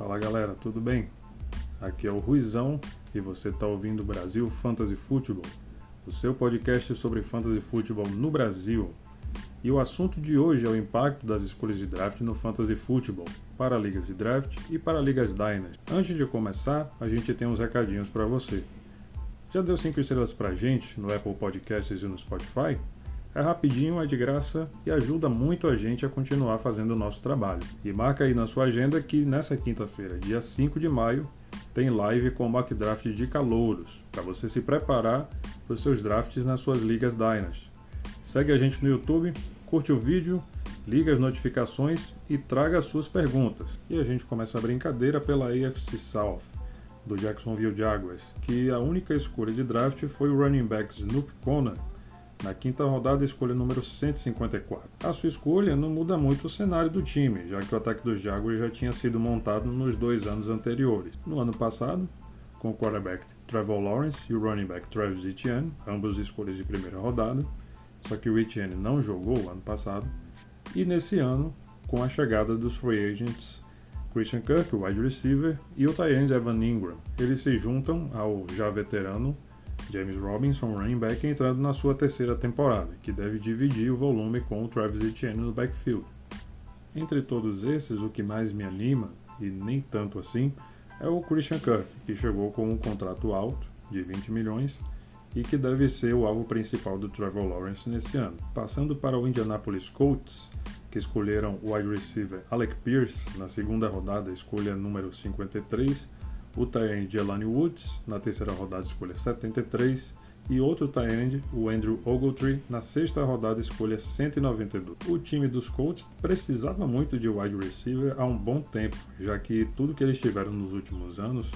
Fala galera, tudo bem? Aqui é o Ruizão e você está ouvindo Brasil Fantasy Football, o seu podcast sobre fantasy futebol no Brasil. E o assunto de hoje é o impacto das escolhas de draft no fantasy futebol, para ligas de draft e para ligas Dynasty. Antes de começar, a gente tem uns recadinhos para você. Já deu 5 estrelas pra gente no Apple Podcasts e no Spotify? É rapidinho, é de graça e ajuda muito a gente a continuar fazendo o nosso trabalho. E marca aí na sua agenda que nessa quinta-feira, dia 5 de maio, tem live com o mock draft de calouros, para você se preparar para os seus drafts nas suas ligas Dynasty. Segue a gente no YouTube, curte o vídeo, liga as notificações e traga as suas perguntas. E a gente começa a brincadeira pela AFC South, do Jacksonville Jaguars, que a única escolha de draft foi o running back Snoop Conner, na quinta rodada, escolha número 154. A sua escolha não muda muito o cenário do time, já que o ataque dos Jaguars já tinha sido montado nos dois anos anteriores. No ano passado, com o quarterback Trevor Lawrence e o running back Travis Etienne, ambos escolhas de primeira rodada, só que o Etienne não jogou ano passado, e nesse ano, com a chegada dos free agents Christian Kirk, o wide receiver, e o tight Evan Ingram. Eles se juntam ao já veterano James Robinson, running back, entrando na sua terceira temporada, que deve dividir o volume com o Travis Etienne no backfield. Entre todos esses, o que mais me anima, e nem tanto assim, é o Christian Kirk, que chegou com um contrato alto, de 20 milhões, e que deve ser o alvo principal do Trevor Lawrence nesse ano. Passando para o Indianapolis Colts, que escolheram o wide receiver Alec Pierce na segunda rodada, escolha número 53, o Tyrande Jelani Woods, na terceira rodada, escolha 73, e outro Tyrande, o Andrew Ogletree, na sexta rodada, escolha 192. O time dos Colts precisava muito de wide receiver há um bom tempo, já que tudo que eles tiveram nos últimos anos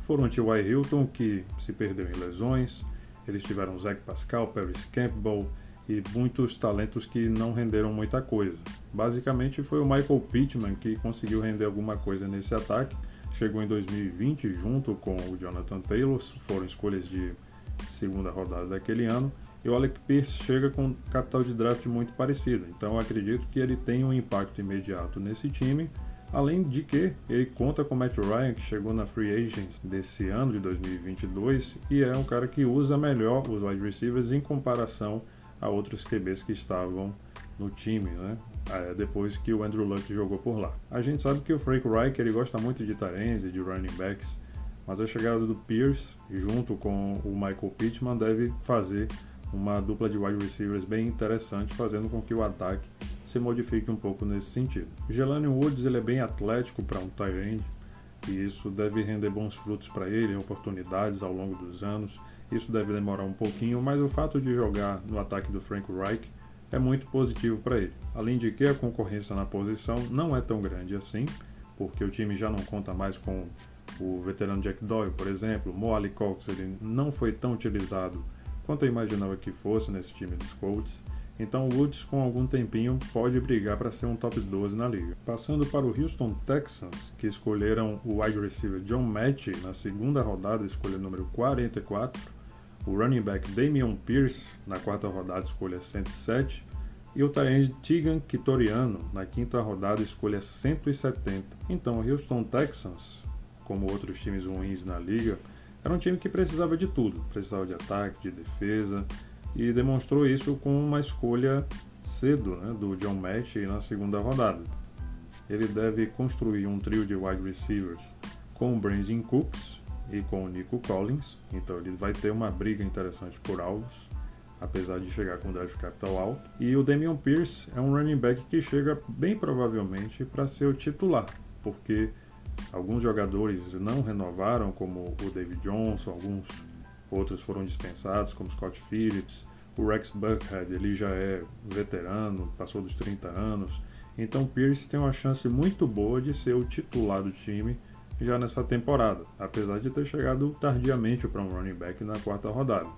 foram T.Y. Hilton, que se perdeu em lesões, eles tiveram Zach Pascal, Paris Campbell e muitos talentos que não renderam muita coisa. Basicamente foi o Michael Pittman que conseguiu render alguma coisa nesse ataque, chegou em 2020 junto com o Jonathan Taylor, foram escolhas de segunda rodada daquele ano, e o Alec Pierce chega com capital de draft muito parecido. Então acredito que ele tem um impacto imediato nesse time, além de que ele conta com o Matt Ryan, que chegou na Free Agents desse ano de 2022 e é um cara que usa melhor os wide receivers em comparação a outros QBs que estavam no time, né? É, depois que o Andrew Luck jogou por lá. A gente sabe que o Frank Reich ele gosta muito de Tyrants e de running backs, mas a chegada do Pierce junto com o Michael Pittman deve fazer uma dupla de wide receivers bem interessante, fazendo com que o ataque se modifique um pouco nesse sentido. Jelani Woods ele é bem atlético para um tight e isso deve render bons frutos para ele, oportunidades ao longo dos anos. Isso deve demorar um pouquinho, mas o fato de jogar no ataque do Frank Reich é muito positivo para ele. Além de que a concorrência na posição não é tão grande assim, porque o time já não conta mais com o veterano Jack Doyle, por exemplo, Mo Ali Cox ele não foi tão utilizado quanto eu imaginava que fosse nesse time dos Colts. Então o Woods, com algum tempinho, pode brigar para ser um top 12 na liga. Passando para o Houston Texans, que escolheram o wide receiver John Match na segunda rodada, escolha número 44, o running back Damian Pierce na quarta rodada, escolha 107, e o Tyrande Tigan Kitoriano na quinta rodada, escolha 170. Então, o Houston Texans, como outros times ruins na liga, era um time que precisava de tudo, precisava de ataque, de defesa, e demonstrou isso com uma escolha cedo né, do John Match na segunda rodada. Ele deve construir um trio de wide receivers com o Brandon Cooks, e com o Nico Collins, então ele vai ter uma briga interessante por alvos, apesar de chegar com draft capital alto. E o Damian Pierce é um running back que chega bem provavelmente para ser o titular, porque alguns jogadores não renovaram, como o David Johnson, alguns outros foram dispensados, como Scott Phillips. O Rex Buckhead, ele já é veterano, passou dos 30 anos. Então Pierce tem uma chance muito boa de ser o titular do time já nessa temporada, apesar de ter chegado tardiamente para um running back na quarta rodada.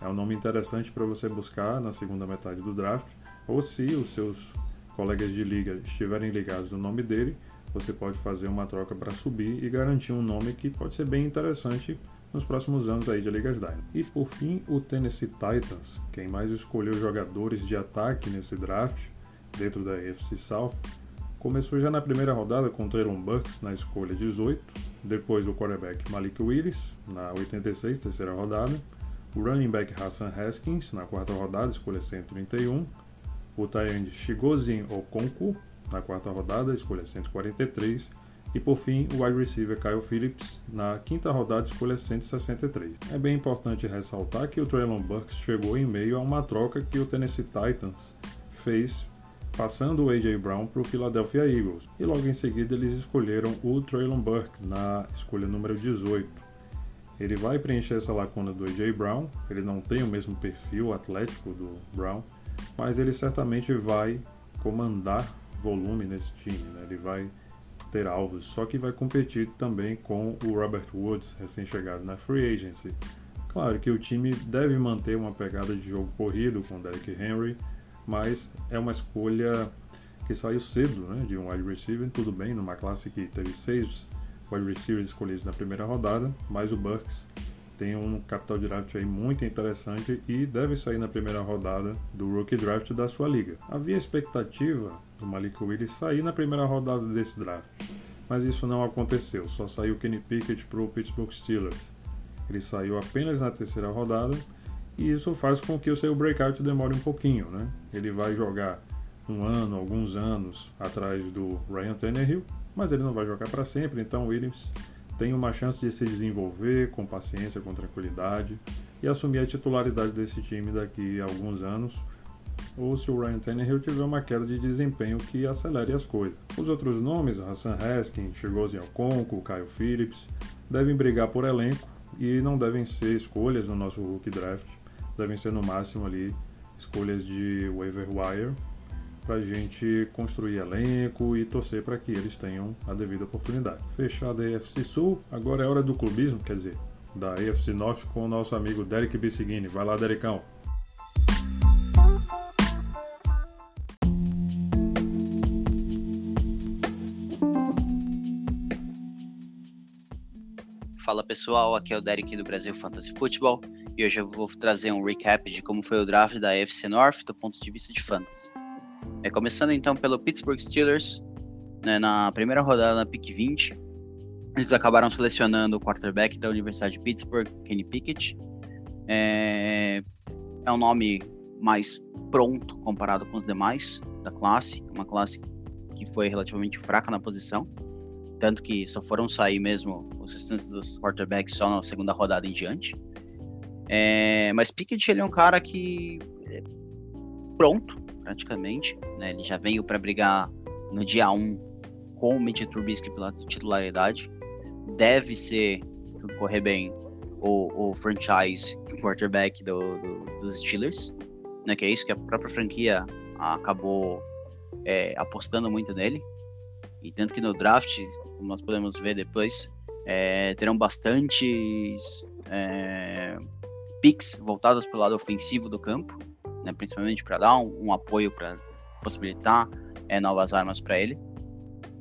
É um nome interessante para você buscar na segunda metade do draft, ou se os seus colegas de liga estiverem ligados no nome dele, você pode fazer uma troca para subir e garantir um nome que pode ser bem interessante nos próximos anos aí de Ligas Dynasty. E por fim, o Tennessee Titans, quem mais escolheu jogadores de ataque nesse draft dentro da AFC South, Começou já na primeira rodada com Traylon Burks na escolha 18, depois o quarterback Malik Willis na 86, terceira rodada, o running back Hassan Haskins na quarta rodada, escolha 131, o tight Shigozin Okonku na quarta rodada, escolha 143, e por fim o wide receiver Kyle Phillips na quinta rodada, escolha 163. É bem importante ressaltar que o Traylon Burks chegou em meio a uma troca que o Tennessee Titans fez passando o A.J. Brown para o Philadelphia Eagles. E logo em seguida eles escolheram o Traylon Burke na escolha número 18. Ele vai preencher essa lacuna do A.J. Brown, ele não tem o mesmo perfil atlético do Brown, mas ele certamente vai comandar volume nesse time, né? ele vai ter alvos, só que vai competir também com o Robert Woods, recém-chegado na Free Agency. Claro que o time deve manter uma pegada de jogo corrido com Derrick Henry, mas é uma escolha que saiu cedo né, de um wide receiver, tudo bem, numa classe que teve seis wide receivers escolhidos na primeira rodada, mas o Bucks tem um capital de draft aí muito interessante e deve sair na primeira rodada do rookie draft da sua liga. Havia expectativa do Malik Willis sair na primeira rodada desse draft, mas isso não aconteceu, só saiu Kenny Pickett para o Pittsburgh Steelers. Ele saiu apenas na terceira rodada e isso faz com que o seu breakout demore um pouquinho, né? Ele vai jogar um ano, alguns anos atrás do Ryan Tannehill, mas ele não vai jogar para sempre, então Williams tem uma chance de se desenvolver com paciência, com tranquilidade e assumir a titularidade desse time daqui a alguns anos, ou se o Ryan Tannehill tiver uma queda de desempenho que acelere as coisas. Os outros nomes, Hassan Haskins, Chigozi Alconco, Kyle Phillips, devem brigar por elenco e não devem ser escolhas no nosso rookie draft devem ser no máximo ali escolhas de waiver wire para a gente construir elenco e torcer para que eles tenham a devida oportunidade. Fechada a AFC Sul, agora é hora do clubismo, quer dizer, da AFC North com o nosso amigo Derek Bissigini. Vai lá, Derecão. Fala pessoal, aqui é o Derek do Brasil Fantasy Football e hoje eu vou trazer um recap de como foi o draft da AFC North do ponto de vista de fantasy. É, começando então pelo Pittsburgh Steelers, né, na primeira rodada na pick 20, eles acabaram selecionando o quarterback da Universidade de Pittsburgh, Kenny Pickett. É, é um nome mais pronto comparado com os demais da classe, uma classe que foi relativamente fraca na posição, tanto que só foram sair mesmo os restantes dos quarterbacks só na segunda rodada em diante. É, mas Pickett ele é um cara que é pronto, praticamente. Né? Ele já veio para brigar no dia 1 com o Mitch Trubisky pela titularidade. Deve ser, se tudo correr bem, o, o franchise quarterback do, do, dos Steelers. Né? Que é isso que a própria franquia acabou é, apostando muito nele. E tanto que no draft, como nós podemos ver depois, é, terão bastantes é, picks voltadas para o lado ofensivo do campo, né, principalmente para dar um, um apoio para possibilitar é, novas armas para ele.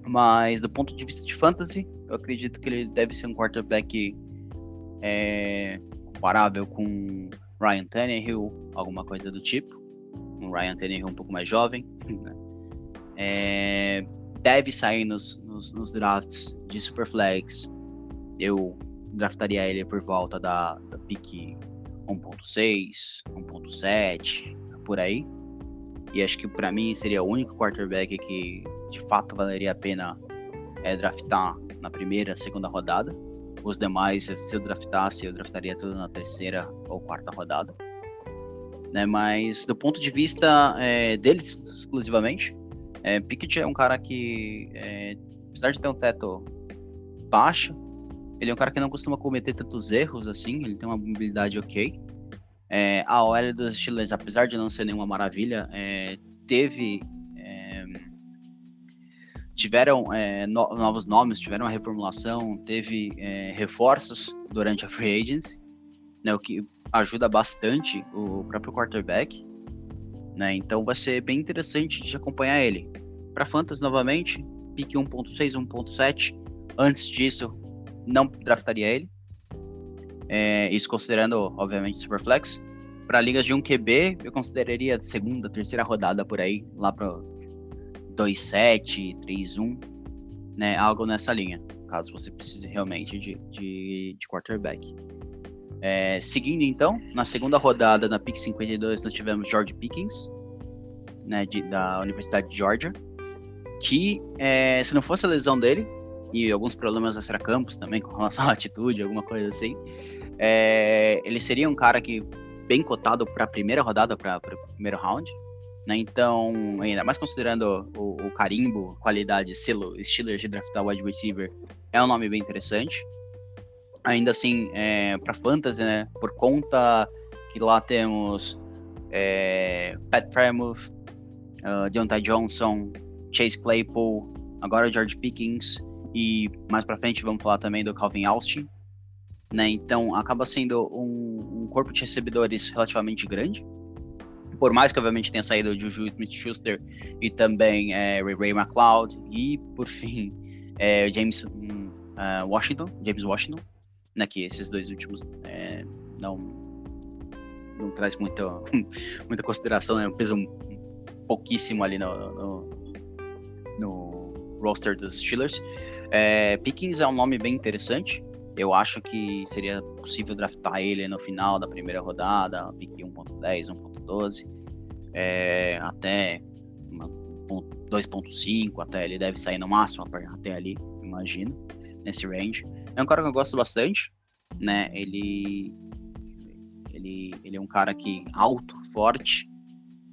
Mas do ponto de vista de fantasy, eu acredito que ele deve ser um quarterback é, comparável com Ryan Tannehill, alguma coisa do tipo. Um Ryan Tannehill um pouco mais jovem. É, deve sair nos, nos, nos, drafts de Superflex. Eu draftaria ele por volta da, da pick 1.6, 1.7, por aí. E acho que para mim seria o único quarterback que de fato valeria a pena é, draftar na primeira, segunda rodada. Os demais, se eu draftasse, eu draftaria tudo na terceira ou quarta rodada. Né, mas do ponto de vista é, deles exclusivamente, é, Pickett é um cara que, é, apesar de ter um teto baixo, ele é um cara que não costuma cometer tantos erros assim, ele tem uma mobilidade ok. É, a OL dos Steelers, apesar de não ser nenhuma maravilha, é, teve. É, tiveram é, no, novos nomes, tiveram uma reformulação, teve é, reforços durante a free agency, né, o que ajuda bastante o próprio quarterback. Né, então vai ser bem interessante de acompanhar ele. Para Fantasy, novamente, pique 1.6, 1.7. Antes disso, não draftaria ele. É, isso considerando, obviamente, Superflex. Para ligas de 1 QB, eu consideraria segunda, terceira rodada por aí, lá para 2-7, 3-1, né? Algo nessa linha, caso você precise realmente de, de, de quarterback. É, seguindo então, na segunda rodada, na pick 52, nós tivemos George Pickens, né, de, da Universidade de Georgia, que é, se não fosse a lesão dele, e alguns problemas extra-campos também com relação à atitude, alguma coisa assim, é, ele seria um cara que bem cotado para a primeira rodada, para o primeiro round, né? Então, ainda mais considerando o, o carimbo, qualidade, selo Steelers de draftar wide receiver, é um nome bem interessante. Ainda assim, é, para fantasy, né? Por conta que lá temos é, Pat Fremouth, uh, Deontay Johnson, Chase Claypool, agora o George Pickens e mais para frente vamos falar também do Calvin Austin, né? Então acaba sendo um, um corpo de recebedores relativamente grande, por mais que obviamente tenha saído o Juju Smith-Schuster e também é, Ray McLeod e por fim é, James uh, Washington, James Washington, né, que esses dois últimos é, não não traz muita muita consideração, né, um peso pouquíssimo ali no, no, no roster dos Steelers. É, Pickens é um nome bem interessante. Eu acho que seria possível draftar ele no final da primeira rodada, pick 1.10, 1.10 2.12, é, até 2.5, até ele deve sair no máximo até ali, imagino, nesse range. É um cara que eu gosto bastante, né? Ele ele, ele é um cara que alto, forte,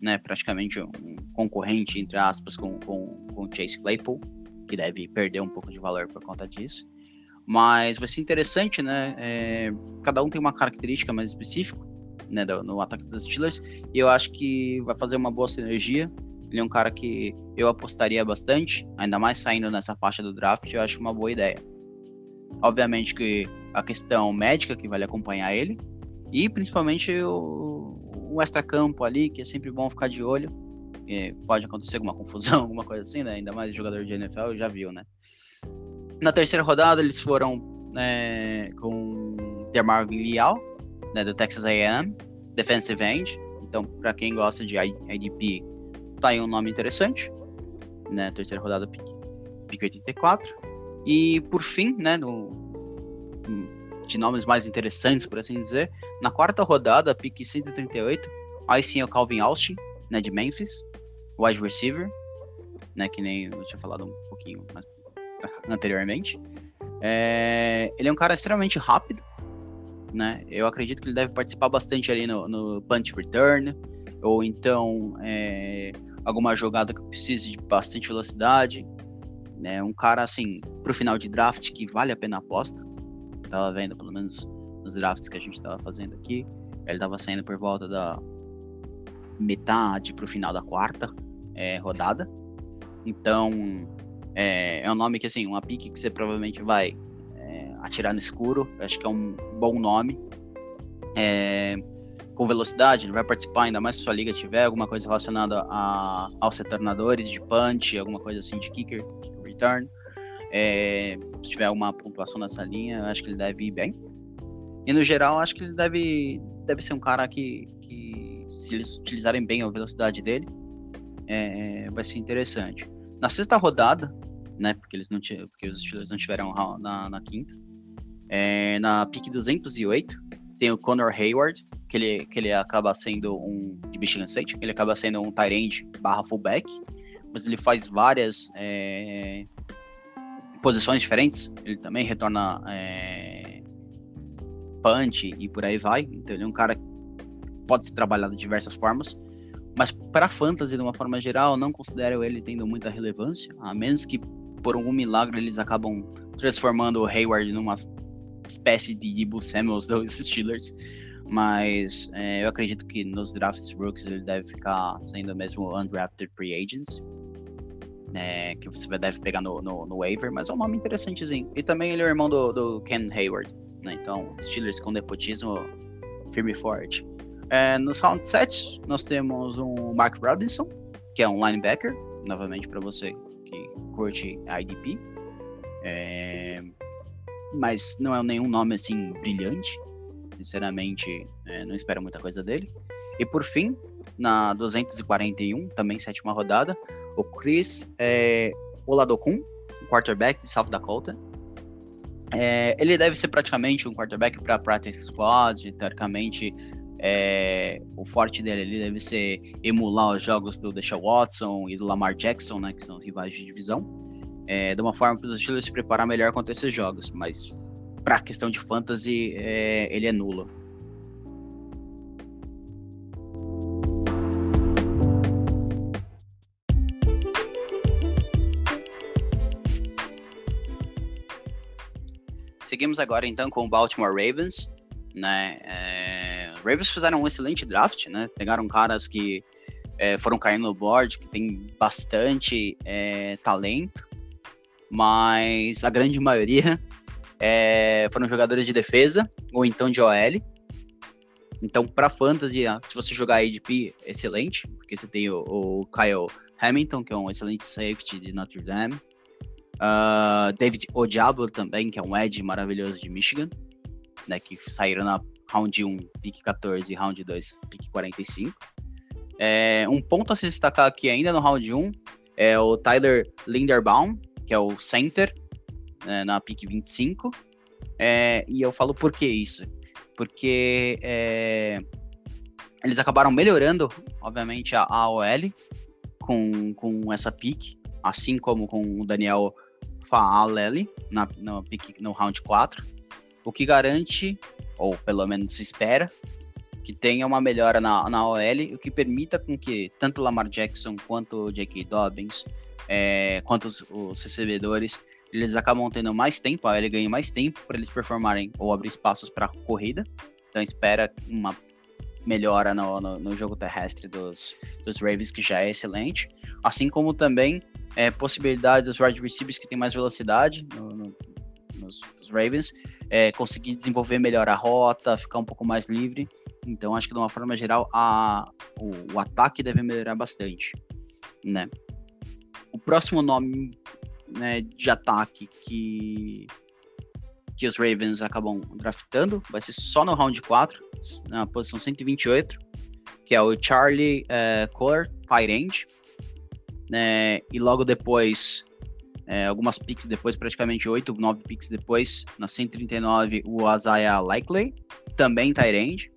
né? Praticamente um concorrente entre aspas com com, com Chase Claypool, que deve perder um pouco de valor por conta disso. Mas vai ser interessante, né? É, cada um tem uma característica mais específica né, no ataque dos Steelers, e eu acho que vai fazer uma boa sinergia. Ele é um cara que eu apostaria bastante, ainda mais saindo nessa faixa do draft, eu acho uma boa ideia. Obviamente que a questão médica que vai acompanhar ele, e principalmente o, o extra-campo ali, que é sempre bom ficar de olho. Pode acontecer alguma confusão, alguma coisa assim, né? Ainda mais jogador de NFL, já viu, né? Na terceira rodada, eles foram né, com Dermarvin Leal, né, do Texas A&M, defensive end. Então, para quem gosta de IDP, tá aí um nome interessante, né, terceira rodada pick 84. E por fim, né, no, de nomes mais interessantes, por assim dizer, na quarta rodada, pick 138, aí sim é o Calvin Austin, né, de Memphis, wide receiver, né, que nem eu tinha falado um pouquinho anteriormente. É, ele é um cara extremamente rápido, né? Eu acredito que ele deve participar bastante ali no, no punch return, ou então é, alguma jogada que precise de bastante velocidade. Né? Um cara, assim, pro final de draft que vale a pena a aposta. Tava vendo, pelo menos nos drafts que a gente tava fazendo aqui. Ele tava saindo por volta da metade pro final da quarta é, rodada. Então, é, é um nome que, assim, uma pique que você provavelmente vai atirar no escuro, acho que é um bom nome. É, com velocidade, ele vai participar, ainda mais se sua liga tiver alguma coisa relacionada a, aos retornadores de punch, alguma coisa assim de kicker, kicker return. É, se tiver alguma pontuação nessa linha, acho que ele deve ir bem. E no geral, acho que ele deve, deve ser um cara que, que se eles utilizarem bem a velocidade dele, é, vai ser interessante. Na sexta rodada, né, porque eles não porque os Steelers não tiveram na, na quinta, é, na pick 208, tem o Connor Hayward, que ele, que ele acaba sendo um. de Michigan State, ele acaba sendo um tight end barra fullback, mas ele faz várias é, posições diferentes. Ele também retorna é, punch e por aí vai. Então ele é um cara que pode ser trabalhado de diversas formas. Mas para fantasy, de uma forma geral, não considero ele tendo muita relevância, a menos que por algum milagre eles acabam transformando o Hayward numa espécie de Debo Samuels dos Steelers, mas é, eu acredito que nos drafts rookies ele deve ficar sendo mesmo undrafted free agents, é, que você deve pegar no, no, no, waiver, mas é um nome interessantezinho. E também ele é o irmão do, do Ken Hayward, né? então Steelers com nepotismo firme e forte. É, nos round 7 nós temos um Mark Robinson, que é um linebacker, novamente para você que curte IDP. É, mas não é nenhum nome assim brilhante. Sinceramente, é, não espero muita coisa dele. E por fim, na 241, também sétima rodada, o Chris é, Oladokun, quarterback de South Dakota. É, ele deve ser praticamente um quarterback para practice squad, teoricamente é, o forte dele ele deve ser emular os jogos do Deshaun Watson e do Lamar Jackson, né, que são os rivais de divisão, é, de uma forma para os Steelers se preparar melhor contra esses jogos, mas para a questão de fantasy é, ele é nulo. Seguimos agora então com o Baltimore Ravens, né? Ravens fizeram um excelente draft, né? Pegaram caras que é, foram caindo no board, que tem bastante é, talento, mas a grande maioria é, foram jogadores de defesa ou então de OL. Então, para fantasy, se você jogar ADP, excelente, porque você tem o, o Kyle Hamilton, que é um excelente safety de Notre Dame. Uh, David Odiabo também, que é um edge maravilhoso de Michigan, né, que saíram na round 1, pick 14 e round 2, pick 45. É, um ponto a se destacar aqui ainda no round 1 é o Tyler Linderbaum, que é o center, né, na pick 25. É, e eu falo por que isso? Porque é, eles acabaram melhorando, obviamente, a AOL com, com essa pick, assim como com o Daniel Faaleli na, no, no round 4, o que garante, ou pelo menos se espera, que tenha uma melhora na, na OL, o que permita com que tanto Lamar Jackson quanto J.K. Dobbins, é, quanto os, os, recebedores, eles acabam tendo mais tempo, a OL ganha mais tempo para eles performarem ou abrir espaços para corrida. Então espera uma melhora no, no, no, jogo terrestre dos, dos Ravens, que já é excelente. Assim como também é, possibilidade dos wide receivers que tem mais velocidade no, no, nos, nos, Ravens, é, conseguir desenvolver melhor a rota, ficar um pouco mais livre. Então, acho que de uma forma geral, a, o, o ataque deve melhorar bastante, né? O próximo nome né, de ataque que, que os Ravens acabam draftando vai ser só no round 4, na posição 128, que é o Charlie Kohler, tight end né, e logo depois, é, algumas picks depois, praticamente 8, 9 picks depois, na 139, o Isaiah Likely, também Tyrande.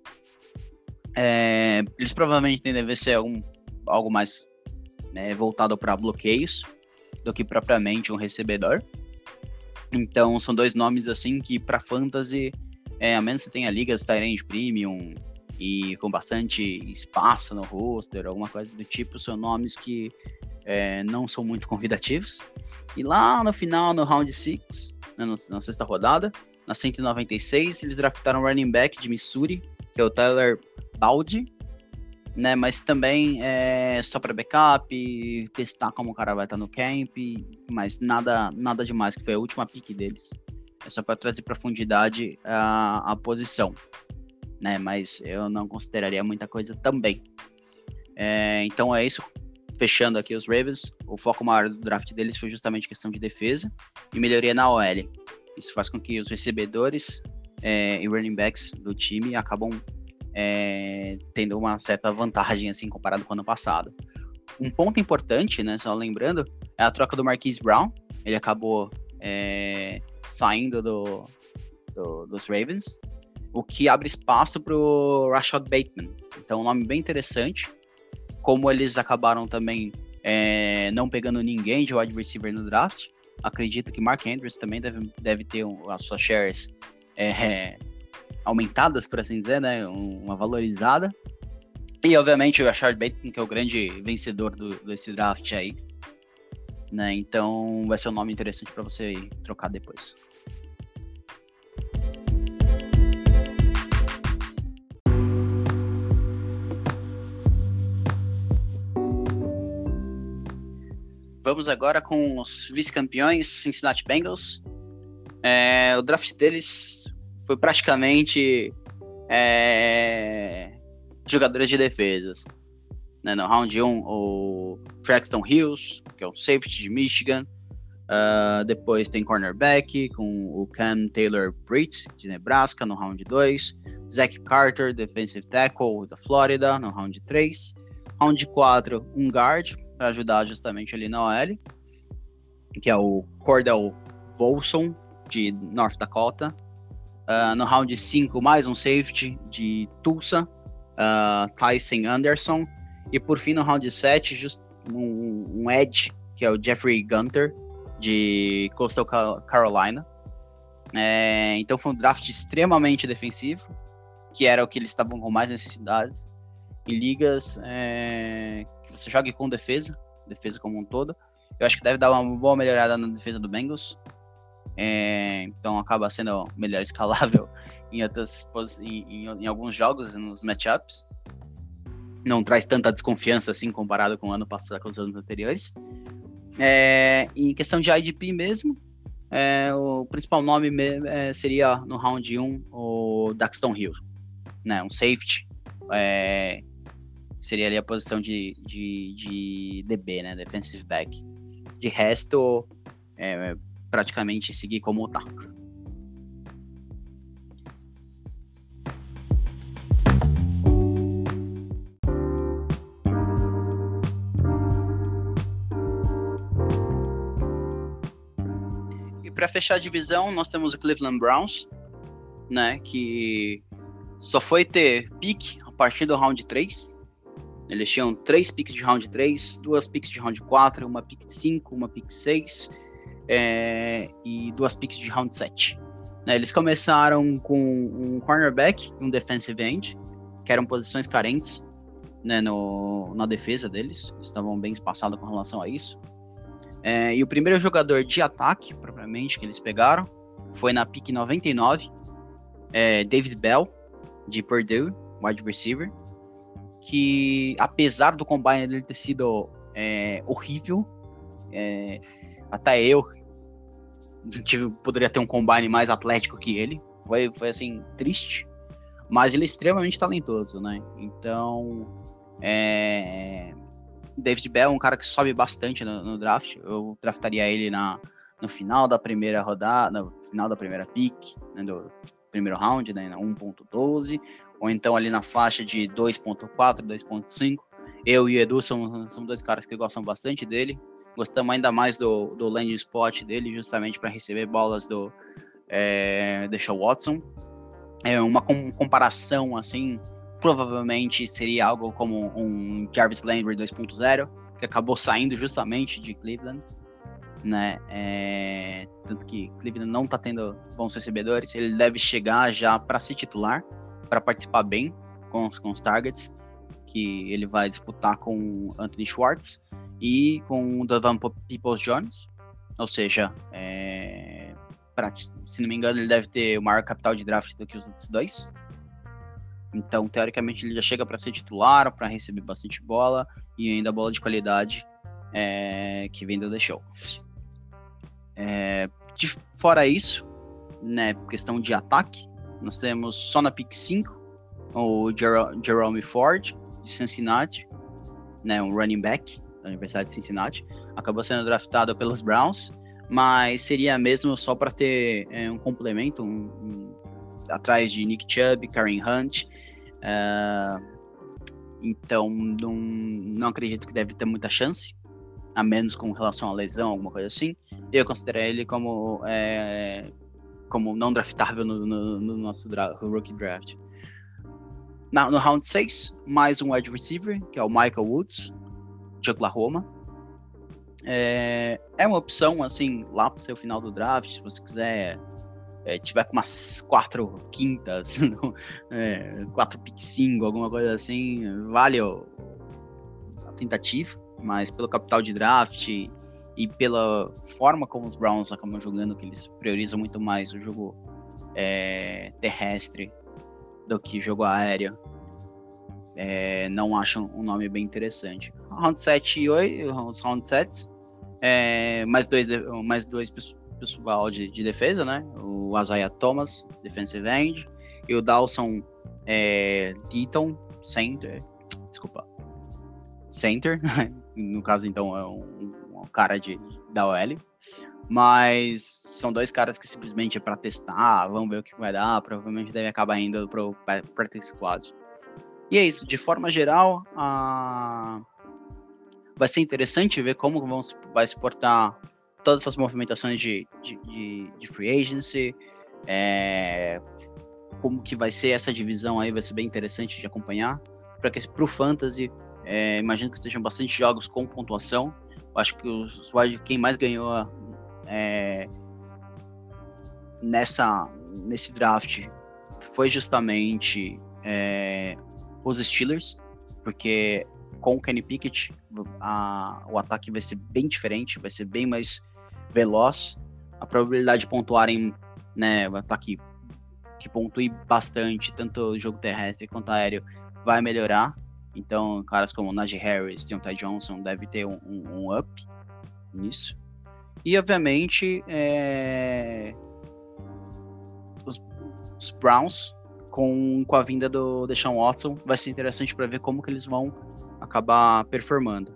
É, eles provavelmente devem ser algum, algo mais né, voltado para bloqueios do que propriamente um recebedor. Então, são dois nomes assim que para fantasy, é, a menos que você tenha ligas Tyrande Premium e com bastante espaço no roster, alguma coisa do tipo, são nomes que é, não são muito convidativos. E lá no final, no round 6, né, na sexta rodada, na 196, eles draftaram um running back de Missouri, que é o Tyler Baldi, né? Mas também é só para backup, testar como o cara vai estar no camp, mas nada, nada demais, que foi a última pick deles. É só para trazer profundidade a, a posição, né? Mas eu não consideraria muita coisa também. É, então é isso fechando aqui os Ravens, o foco maior do draft deles foi justamente questão de defesa e melhoria na OL. Isso faz com que os recebedores é, e running backs do time acabam é, tendo uma certa vantagem assim comparado com o ano passado. Um ponto importante, né, só lembrando, é a troca do Marquise Brown. Ele acabou é, saindo do, do, dos Ravens, o que abre espaço para o Rashad Bateman. Então, um nome bem interessante como eles acabaram também é, não pegando ninguém de wide receiver no draft, acredito que Mark Andrews também deve, deve ter um, as suas shares é, aumentadas, por assim dizer, né? Uma valorizada. E obviamente o Rashard Bateman, que é o grande vencedor do, desse draft aí. Né? Então vai ser um nome interessante para você trocar depois. Vamos agora com os vice-campeões Cincinnati Bengals. É, o draft deles foi praticamente é, jogadores de defesas. Né, no round 1, o Traxton Hills, que é o safety de Michigan. Uh, depois tem cornerback com o Cam Taylor Britt, de Nebraska, no round 2. Zach Carter, defensive tackle da Florida, no round 3. Round 4, um guard, para ajudar justamente ali na OL, que é o Cordell Volson, de North Dakota. Uh, no round 5, mais um safety de Tulsa, uh, Tyson Anderson. E por fim, no round 7, just um, um edge, que é o Jeffrey Gunter, de Coastal Carolina. É, então foi um draft extremamente defensivo, que era o que eles estavam com mais necessidades. Em ligas é, você jogue com defesa, defesa como um todo. Eu acho que deve dar uma boa melhorada na defesa do Bengals. É, então acaba sendo melhor escalável em, outras, em, em, em alguns jogos, nos matchups. Não traz tanta desconfiança assim comparado com o ano passado, com os anos anteriores. É, em questão de IDP mesmo, é, o principal nome é, seria no round 1 o Daxton Hill, né, um safety. É, seria ali a posição de, de, de DB, né, defensive back. De resto, é, praticamente seguir como tá. E para fechar a divisão, nós temos o Cleveland Browns, né, que só foi ter pique a partir do round 3. Eles tinham três picks de round 3, duas picks de round 4, uma pick 5, uma pick 6 é, e duas picks de round 7. Né, eles começaram com um cornerback e um defensive end, que eram posições carentes né, no, na defesa deles. Eles estavam bem espaçados com relação a isso. É, e o primeiro jogador de ataque, propriamente, que eles pegaram, foi na pick 99, é, David Bell, de Purdue, wide receiver, que apesar do combine dele ter sido é, horrível, é, até eu tive, poderia ter um combine mais atlético que ele. Foi, foi assim, triste. Mas ele é extremamente talentoso, né? Então. É... David Bell é um cara que sobe bastante no, no, draft. Eu draftaria ele na, no final da primeira rodada, no final da primeira pick, né, do primeiro round, né, na 1.12, ou então ali na faixa de 2.4, 2.5. Eu e o Edu somos, somos dois caras que gostam bastante dele. Gostamos ainda mais do, do landing spot dele, justamente para receber bolas do é, Deshaun Watson. É uma com, comparação, assim, provavelmente seria algo como um Jarvis Landry 2.0, que acabou saindo justamente de Cleveland. Né? É, tanto que Cleveland não está tendo bons recebedores, ele deve chegar já para ser titular, para participar bem com, com os targets, que ele vai disputar com Anthony Schwartz e com o Donovan Peoples Jones, ou seja, é, pra, se não me engano, ele deve ter o maior capital de draft do que os outros dois. Então, teoricamente, ele já chega para ser titular, para receber bastante bola e ainda bola de qualidade é, que vem do The Show. É, de, fora isso, né, questão de ataque, nós temos só na pick 5 o Jerome Ford, de Cincinnati, né, um running back, da Universidade de Cincinnati. Acabou sendo draftado pelos Browns, mas seria mesmo só para ter é, um complemento um, um, atrás de Nick Chubb, Karen Hunt. Uh, então, não, não acredito que deve ter muita chance, a menos com relação à lesão, alguma coisa assim. Eu considero ele como, é, como não draftável no, no, no nosso dra rookie draft. Na, no round 6, mais um wide receiver, que é o Michael Woods, de Oklahoma. É, é uma opção, assim, lá para o seu final do draft, se você quiser é, tiver com umas quatro quintas, é, quatro pick cinco, alguma coisa assim, vale o, a tentativa, mas pelo capital de draft pela forma como os Browns acabam jogando, que eles priorizam muito mais o jogo é, terrestre do que jogo aéreo, é, não acham um nome bem interessante. Round 7 e 8, os round 7, é, mais dois, mais dois pessoal de, de, defesa, né? O Isaiah Thomas, defensive end, e o Dawson é, Deaton, center, desculpa, center, no caso então é um, cara de, da OL, mas são dois caras que simplesmente é para testar, vamos ver o que vai dar, provavelmente deve acabar indo pro practice squad. E é isso, de forma geral, a... vai ser interessante ver como vão, vai se portar todas essas movimentações de, de, de, de free agency, é, como que vai ser essa divisão aí, vai ser bem interessante de acompanhar. Para o Fantasy, é, imagino que estejam bastante jogos com pontuação. Acho que os, quem mais ganhou é, nessa, nesse draft foi justamente é, os Steelers, porque com o Kenny Pickett a, o ataque vai ser bem diferente, vai ser bem mais veloz. A probabilidade de pontuarem, né, o ataque que pontue bastante, tanto o jogo terrestre quanto aéreo, vai melhorar. Então, caras como Najee Harris Ty Johnson devem ter um, um, um, up nisso. E, obviamente, é... os, os, Browns, com, com a vinda do Deshaun Watson, vai ser interessante para ver como que eles vão acabar performando.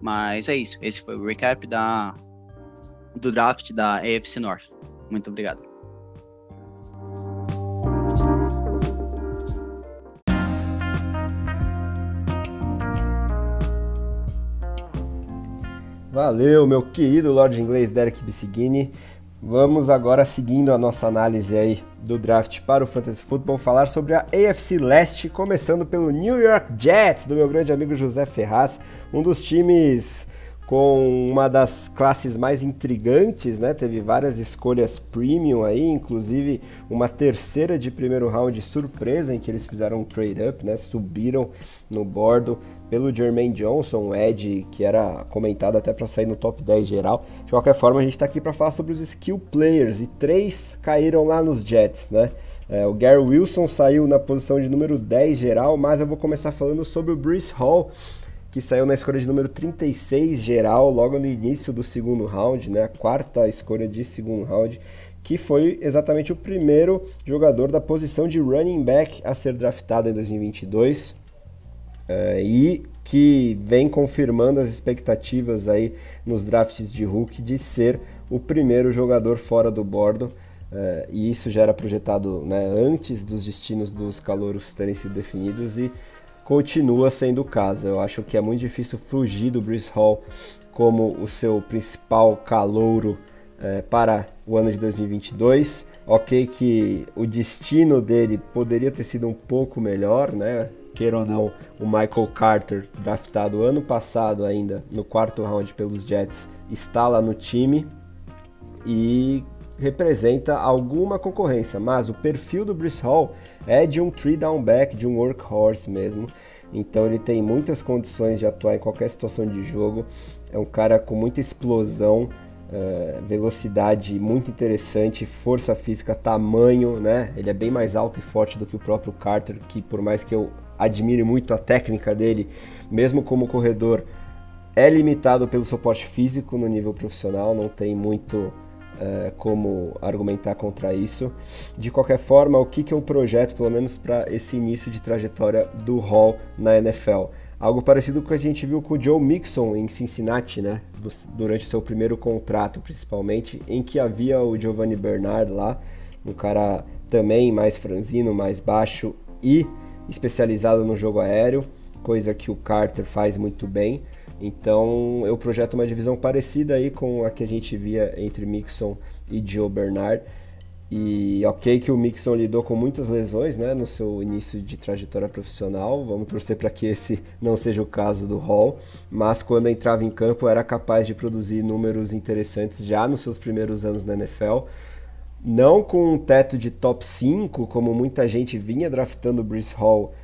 Mas é isso. Esse foi o recap da, do draft da AFC North. Muito obrigado. Valeu, meu querido Lord Inglês Derek Bissigini. Vamos agora, seguindo a nossa análise aí do draft para o Fantasy Football, falar sobre a AFC Leste, começando pelo New York Jets, do meu grande amigo José Ferraz, um dos times com uma das classes mais intrigantes, né? Teve várias escolhas premium aí, inclusive uma terceira de primeiro round surpresa em que eles fizeram um trade up, né? Subiram no bordo pelo Jermaine Johnson, o Ed, que era comentado até para sair no top 10 geral. De qualquer forma, a gente está aqui para falar sobre os skill players e três caíram lá nos Jets, né? É, o Gary Wilson saiu na posição de número 10 geral, mas eu vou começar falando sobre o Bruce Hall, que saiu na escolha de número 36 geral, logo no início do segundo round, né? A quarta escolha de segundo round, que foi exatamente o primeiro jogador da posição de running back a ser draftado em 2022. É, e que vem confirmando as expectativas aí nos drafts de Hulk de ser o primeiro jogador fora do bordo. É, e isso já era projetado né, antes dos destinos dos calouros terem sido definidos e continua sendo o caso. Eu acho que é muito difícil fugir do Bruce Hall como o seu principal calouro é, para o ano de 2022. Ok que o destino dele poderia ter sido um pouco melhor, né? Queira ou não, o Michael Carter, draftado ano passado ainda no quarto round pelos Jets, está lá no time e representa alguma concorrência, mas o perfil do Bruce Hall é de um three down back, de um workhorse mesmo. Então ele tem muitas condições de atuar em qualquer situação de jogo. É um cara com muita explosão, uh, velocidade muito interessante, força física, tamanho, né? Ele é bem mais alto e forte do que o próprio Carter, que por mais que eu admire muito a técnica dele, mesmo como corredor, é limitado pelo suporte físico no nível profissional, não tem muito é, como argumentar contra isso. De qualquer forma, o que, que eu projeto, pelo menos para esse início de trajetória do Hall na NFL? Algo parecido com o que a gente viu com o Joe Mixon em Cincinnati, né? Durante seu primeiro contrato, principalmente, em que havia o Giovanni Bernard lá, um cara também mais franzino, mais baixo e especializado no jogo aéreo, coisa que o Carter faz muito bem. Então eu projeto uma divisão parecida aí com a que a gente via entre Mixon e Joe Bernard. E ok que o Mixon lidou com muitas lesões né, no seu início de trajetória profissional, vamos torcer para que esse não seja o caso do Hall, mas quando entrava em campo era capaz de produzir números interessantes já nos seus primeiros anos na NFL. Não com um teto de top 5, como muita gente vinha draftando o Bruce Hall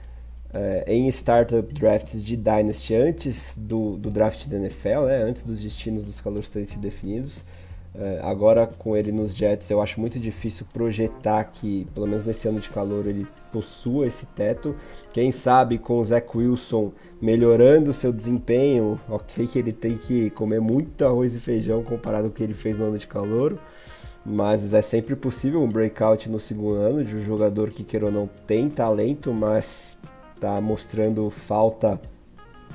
é, em startup drafts de Dynasty antes do, do draft da NFL, né, antes dos destinos dos calores terem sido definidos. É, agora com ele nos Jets, eu acho muito difícil projetar que, pelo menos nesse ano de calor, ele possua esse teto. Quem sabe com o Zach Wilson melhorando seu desempenho, ok que ele tem que comer muito arroz e feijão comparado com o que ele fez no ano de calor mas é sempre possível um breakout no segundo ano de um jogador que, queira ou não, tem talento, mas está mostrando falta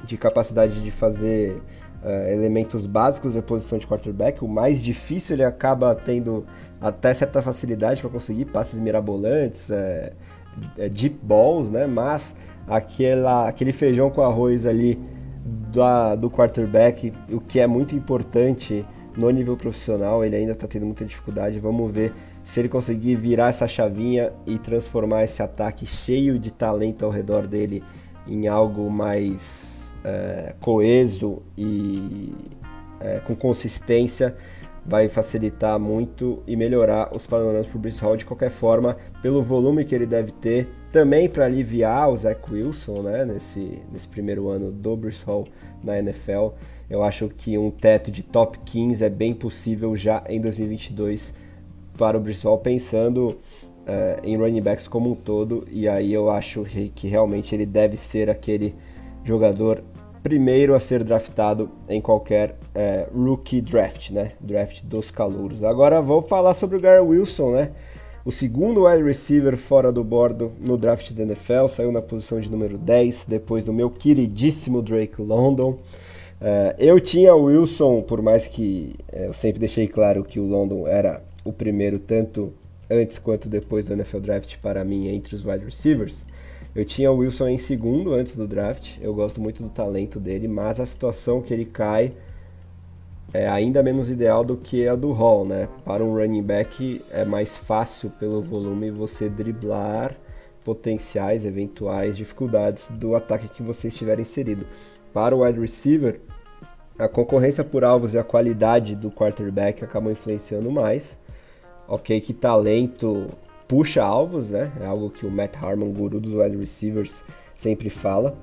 de capacidade de fazer uh, elementos básicos da posição de quarterback. O mais difícil ele acaba tendo até certa facilidade para conseguir passes mirabolantes, é, é deep balls, né? Mas aquela, aquele feijão com arroz ali do quarterback, o que é muito importante no nível profissional, ele ainda está tendo muita dificuldade. Vamos ver se ele conseguir virar essa chavinha e transformar esse ataque cheio de talento ao redor dele em algo mais é, coeso e é, com consistência vai facilitar muito e melhorar os panoramas para o Bruce Hall de qualquer forma, pelo volume que ele deve ter, também para aliviar o Zach Wilson né, nesse, nesse primeiro ano do Bruce Hall na NFL. Eu acho que um teto de top 15 é bem possível já em 2022 para o Hall, pensando uh, em running backs como um todo, e aí eu acho que realmente ele deve ser aquele jogador primeiro a ser draftado em qualquer é, rookie draft, né? Draft dos calouros. Agora vou falar sobre o Gary Wilson, né? O segundo wide receiver fora do bordo no draft da NFL, saiu na posição de número 10, depois do meu queridíssimo Drake London. É, eu tinha o Wilson, por mais que é, eu sempre deixei claro que o London era o primeiro, tanto antes quanto depois do NFL Draft, para mim, entre os wide receivers. Eu tinha o Wilson em segundo antes do draft. Eu gosto muito do talento dele, mas a situação que ele cai é ainda menos ideal do que a do Hall, né? Para um running back é mais fácil pelo volume você driblar potenciais, eventuais dificuldades do ataque que você estiver inserido. Para o wide receiver, a concorrência por alvos e a qualidade do quarterback acabam influenciando mais. Ok, que talento puxa alvos, né? É algo que o Matt Harmon, guru dos wide receivers, sempre fala.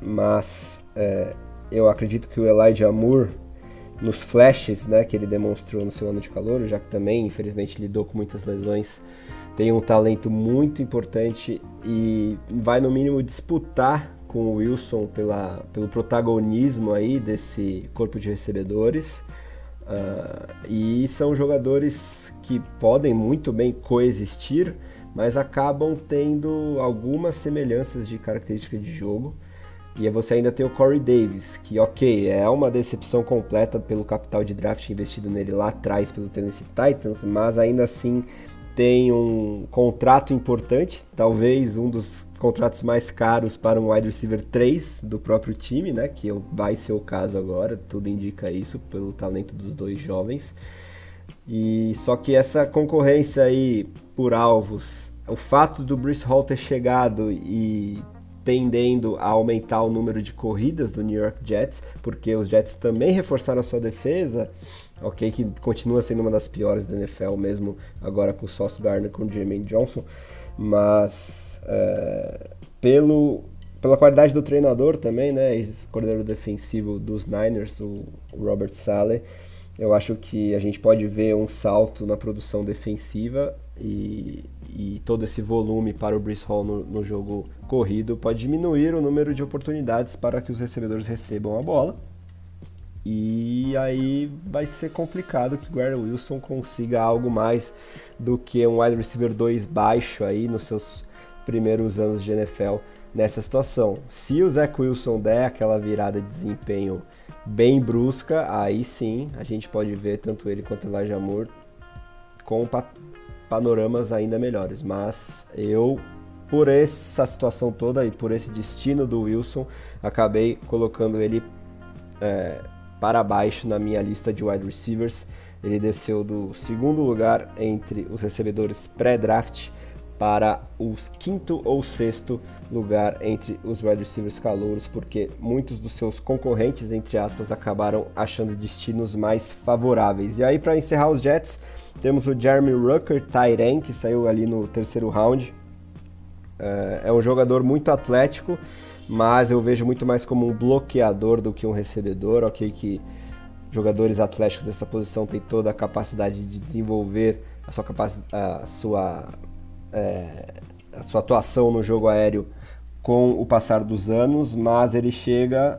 Mas é, eu acredito que o Elijah Moore, nos flashes né, que ele demonstrou no seu ano de calor, já que também, infelizmente, lidou com muitas lesões, tem um talento muito importante e vai, no mínimo, disputar com o Wilson pela, pelo protagonismo aí desse corpo de recebedores. Uh, e são jogadores que podem muito bem coexistir, mas acabam tendo algumas semelhanças de característica de jogo. E você ainda tem o Corey Davis, que ok, é uma decepção completa pelo capital de draft investido nele lá atrás pelo Tennessee Titans, mas ainda assim tem um contrato importante, talvez um dos contratos mais caros para um wide receiver 3 do próprio time, né? Que vai ser o caso agora, tudo indica isso pelo talento dos dois jovens. E só que essa concorrência aí por alvos, o fato do Bruce Hall ter chegado e tendendo a aumentar o número de corridas do New York Jets, porque os Jets também reforçaram a sua defesa, ok, que continua sendo uma das piores da NFL mesmo agora com o Sauce Gardner, com o Jermaine Johnson, mas é, pelo pela qualidade do treinador também, né, ex-coordenador defensivo dos Niners, o Robert Saleh, eu acho que a gente pode ver um salto na produção defensiva e, e todo esse volume para o Brice Hall no, no, jogo corrido pode diminuir o número de oportunidades para que os recebedores recebam a bola. E aí vai ser complicado que o Gary Wilson consiga algo mais do que um wide receiver 2 baixo aí nos seus primeiros anos de NFL nessa situação. Se o Zach Wilson der aquela virada de desempenho bem brusca, aí sim a gente pode ver tanto ele quanto Elijah Moore com pa panoramas ainda melhores. Mas eu, por essa situação toda e por esse destino do Wilson, acabei colocando ele é, para baixo na minha lista de wide receivers. Ele desceu do segundo lugar entre os recebedores pré-draft para o quinto ou sexto lugar entre os wide receivers calouros, porque muitos dos seus concorrentes, entre aspas, acabaram achando destinos mais favoráveis. E aí, para encerrar os Jets, temos o Jeremy Rucker, Tyren, que saiu ali no terceiro round. É, é um jogador muito atlético, mas eu vejo muito mais como um bloqueador do que um recebedor, ok? Que jogadores atléticos dessa posição têm toda a capacidade de desenvolver a sua, a sua, é, a sua atuação no jogo aéreo com o passar dos anos, mas ele chega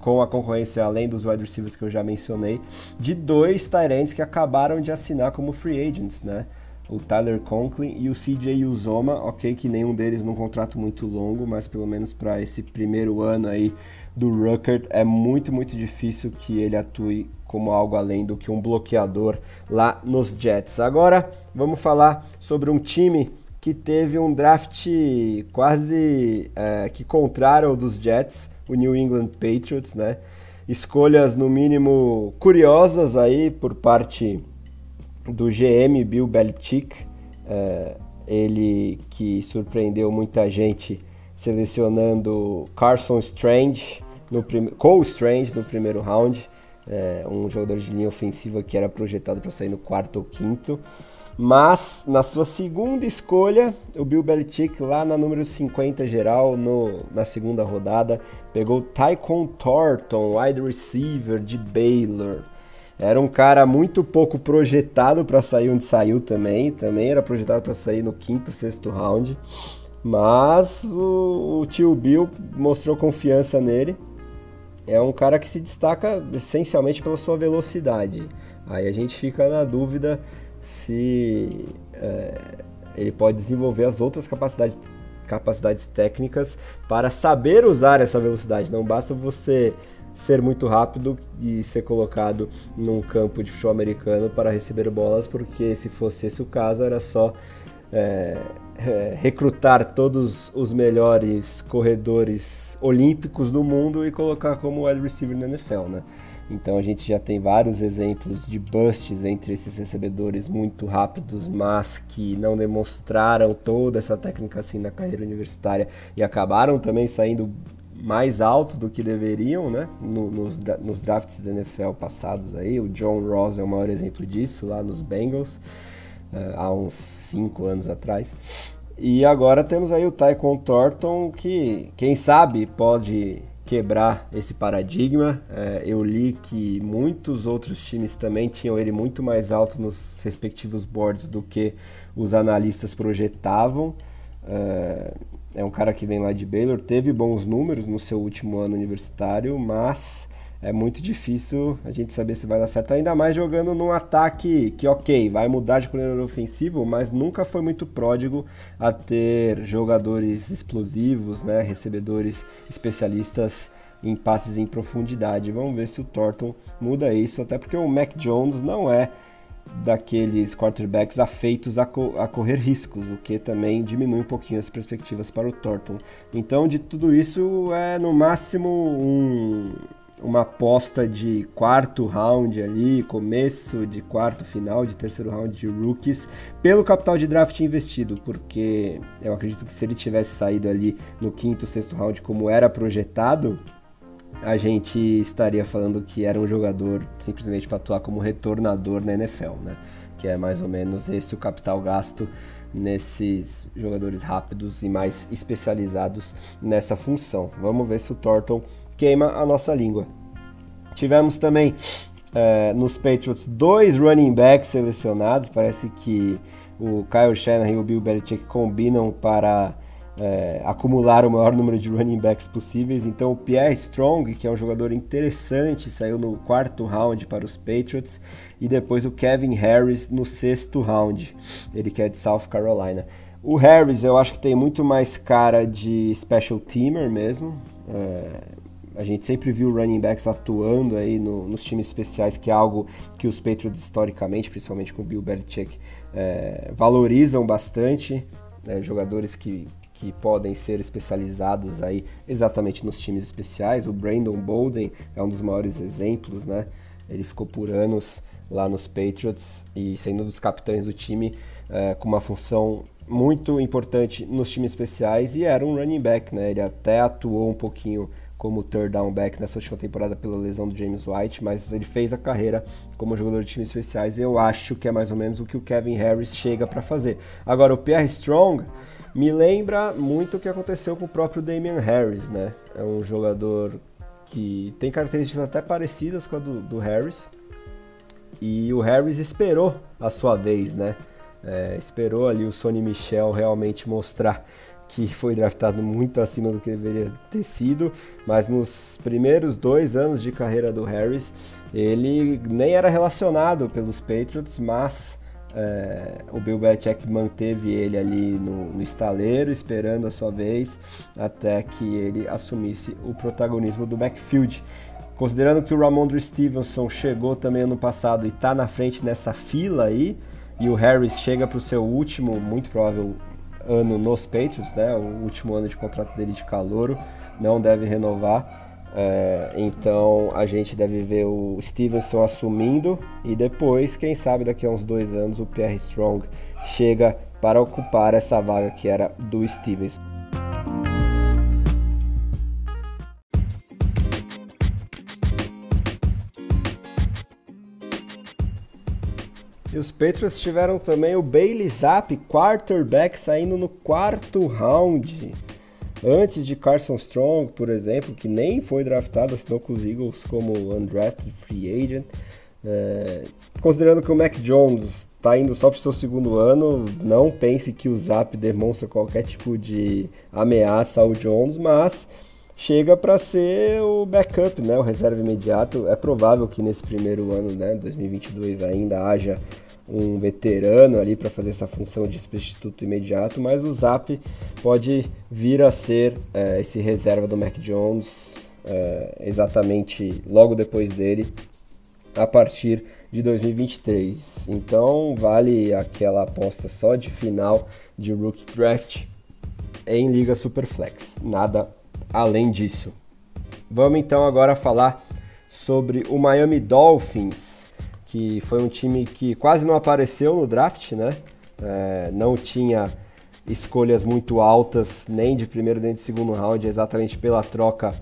com a concorrência, além dos wide receivers que eu já mencionei, de dois Tyrants que acabaram de assinar como free agents, né? o Tyler Conklin e o CJ Uzoma, ok, que nenhum deles num contrato muito longo, mas pelo menos para esse primeiro ano aí do Rucker é muito, muito difícil que ele atue como algo além do que um bloqueador lá nos Jets. Agora vamos falar sobre um time que teve um draft quase é, que contrário ao dos Jets, o New England Patriots, né? Escolhas no mínimo curiosas aí por parte do GM Bill Belichick, é, ele que surpreendeu muita gente selecionando Carson Strange, no Cole Strange no primeiro round, é, um jogador de linha ofensiva que era projetado para sair no quarto ou quinto. Mas na sua segunda escolha, o Bill Belichick, lá na número 50 geral, no, na segunda rodada, pegou Tycon Thornton, wide receiver de Baylor. Era um cara muito pouco projetado para sair onde saiu também. Também era projetado para sair no quinto, sexto round. Mas o, o tio Bill mostrou confiança nele. É um cara que se destaca essencialmente pela sua velocidade. Aí a gente fica na dúvida se é, ele pode desenvolver as outras capacidades, capacidades técnicas para saber usar essa velocidade. Não basta você ser muito rápido e ser colocado num campo de futebol americano para receber bolas, porque se fosse esse o caso, era só é, é, recrutar todos os melhores corredores olímpicos do mundo e colocar como wide receiver na NFL, né? Então a gente já tem vários exemplos de busts entre esses recebedores muito rápidos, mas que não demonstraram toda essa técnica assim na carreira universitária e acabaram também saindo mais alto do que deveriam, né? nos, nos drafts da NFL passados aí. O John Ross é o maior exemplo disso lá nos Bengals, uh, há uns 5 anos atrás. E agora temos aí o Tyquon Thornton, que quem sabe pode quebrar esse paradigma. É, eu li que muitos outros times também tinham ele muito mais alto nos respectivos boards do que os analistas projetavam. É, é um cara que vem lá de Baylor, teve bons números no seu último ano universitário, mas é muito difícil a gente saber se vai dar certo, ainda mais jogando num ataque que, ok, vai mudar de coordenador ofensivo, mas nunca foi muito pródigo a ter jogadores explosivos, né, recebedores especialistas em passes em profundidade. Vamos ver se o Thornton muda isso, até porque o Mac Jones não é daqueles quarterbacks afeitos a, co a, correr riscos, o que também diminui um pouquinho as perspectivas para o Thornton. Então, de tudo isso, é no máximo um, uma aposta de quarto round ali, começo de quarto, final de terceiro round de rookies, pelo capital de draft investido, porque eu acredito que se ele tivesse saído ali no quinto, sexto round como era projetado, a gente estaria falando que era um jogador simplesmente para atuar como retornador na NFL, né? Que é mais ou menos esse o capital gasto nesses jogadores rápidos e mais especializados nessa função. Vamos ver se o Thornton queima a nossa língua. Tivemos também é, nos Patriots dois running backs selecionados. Parece que o Kyle Shanahan e o Bill Belichick combinam para é, acumular o maior número de running backs possíveis. Então, o Pierre Strong, que é um jogador interessante, saiu no quarto round para os Patriots. E depois o Kevin Harris no sexto round, ele que é de South Carolina. O Harris eu acho que tem muito mais cara de special teamer mesmo. É, a gente sempre viu running backs atuando aí no, nos times especiais, que é algo que os Patriots historicamente, principalmente com o Bill Belichick, é, valorizam bastante. Né, jogadores que, que podem ser especializados aí exatamente nos times especiais. O Brandon Bolden é um dos maiores exemplos, né? Ele ficou por anos lá nos Patriots e sendo um dos capitães do time é, com uma função muito importante nos times especiais e era um running back, né? Ele até atuou um pouquinho como third down back nessa última temporada pela lesão do James White, mas ele fez a carreira como jogador de times especiais e eu acho que é mais ou menos o que o Kevin Harris chega para fazer. Agora, o Pierre Strong me lembra muito o que aconteceu com o próprio Damian Harris, né? É um jogador que tem características até parecidas com a do, do Harris e o Harris esperou a sua vez, né? É, esperou ali o Sonny Michel realmente mostrar que foi draftado muito acima do que deveria ter sido, mas nos primeiros dois anos de carreira do Harris, ele nem era relacionado pelos Patriots, mas é, o Bill Belichick manteve ele ali no, no, estaleiro, esperando a sua vez, até que ele assumisse o protagonismo do backfield. Considerando que o Ramondre Stevenson chegou também ano passado e está na frente nessa fila aí, e o Harris chega para o seu último, muito provável, ano nos Patriots, né? O último ano de contrato dele de calouro. não deve renovar. É, então a gente deve ver o Stevenson assumindo e depois, quem sabe daqui a uns dois anos, o Pierre Strong chega para ocupar essa vaga que era do Stevenson. E os Patriots tiveram também o Bailey Zapp, quarterback, saindo no quarto round. Antes de Carson Strong, por exemplo, que nem foi draftado, assinou com os Eagles como undrafted free agent. É, considerando que o Mac Jones está indo só para o seu segundo ano, não pense que o Zap demonstra qualquer tipo de ameaça ao Jones, mas chega para ser o backup, né, o reserva imediato. É provável que nesse primeiro ano, né, 2022, ainda haja um veterano ali para fazer essa função de substituto imediato, mas o Zap pode vir a ser é, esse reserva do Mac Jones é, exatamente logo depois dele, a partir de 2023. Então vale aquela aposta só de final de Rookie Draft em Liga Superflex, nada além disso. Vamos então agora falar sobre o Miami Dolphins que foi um time que quase não apareceu no draft, né? É, não tinha escolhas muito altas, nem de primeiro nem de segundo round, exatamente pela troca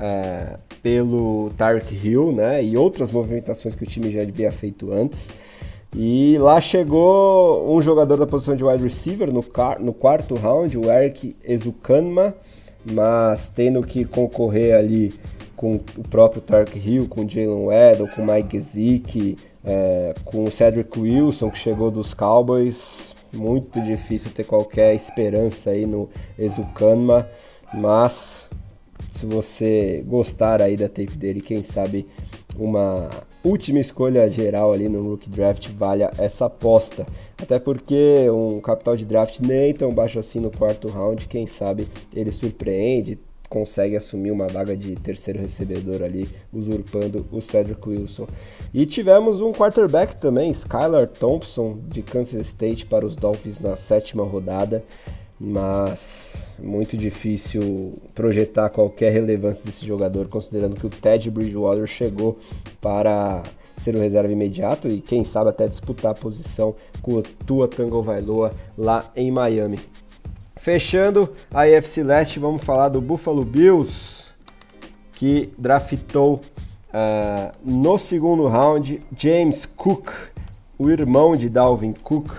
é, pelo Tark Hill, né? E outras movimentações que o time já havia feito antes. E lá chegou um jogador da posição de wide receiver no, no quarto round, o Eric Ezukanma, mas tendo que concorrer ali com o próprio Tark Hill, com Jalen Weddle, com Mike Gesicki, é, com o Cedric Wilson, que chegou dos Cowboys, muito difícil ter qualquer esperança aí no Ezukanma, mas se você gostar aí da tape dele, quem sabe uma última escolha geral ali no Rookie Draft valha essa aposta. Até porque um capital de draft nem tão baixo assim no quarto round, quem sabe ele surpreende, consegue assumir uma vaga de terceiro recebedor ali, usurpando o Cedric Wilson. E tivemos um quarterback também, Skylar Thompson, de Kansas State, para os Dolphins na sétima rodada, mas muito difícil projetar qualquer relevância desse jogador, considerando que o Ted Bridgewater chegou para ser o reserva imediato e quem sabe até disputar a posição com o Tua Tango Vailoa lá em Miami. Fechando a AFC Leste, vamos falar do Buffalo Bills, que draftou uh, no segundo round James Cook, o irmão de Dalvin Cook,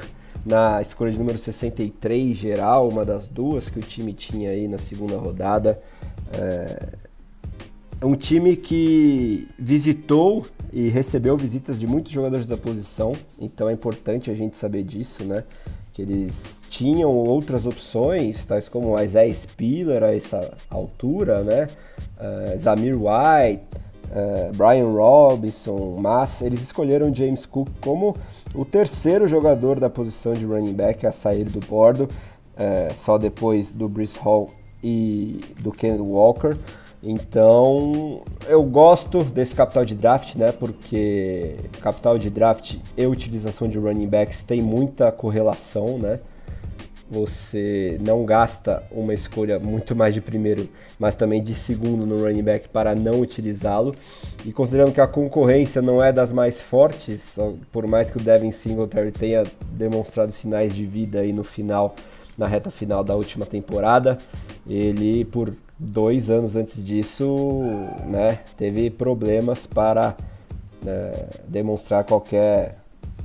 na escolha de número 63 geral, uma das duas que o time tinha aí na segunda rodada. É um time que visitou e recebeu visitas de muitos jogadores da posição, então é importante a gente saber disso, né? Que eles tinham outras opções, tais como Isaiah Spiller a essa altura, né? Uh, Zamir White, uh, Brian Robinson, mas eles escolheram James Cook como o terceiro jogador da posição de running back a sair do bordo, uh, só depois do Brice Hall e do Ken Walker. Então, eu gosto desse capital de draft, né? Porque capital de draft e utilização de running backs tem muita correlação, né? Você não gasta uma escolha muito mais de primeiro, mas também de segundo no running back para não utilizá-lo. E considerando que a concorrência não é das mais fortes, por mais que o Devin Singletary tenha demonstrado sinais de vida aí no final, na reta final da última temporada, ele por dois anos antes disso, né, teve problemas para né, demonstrar qualquer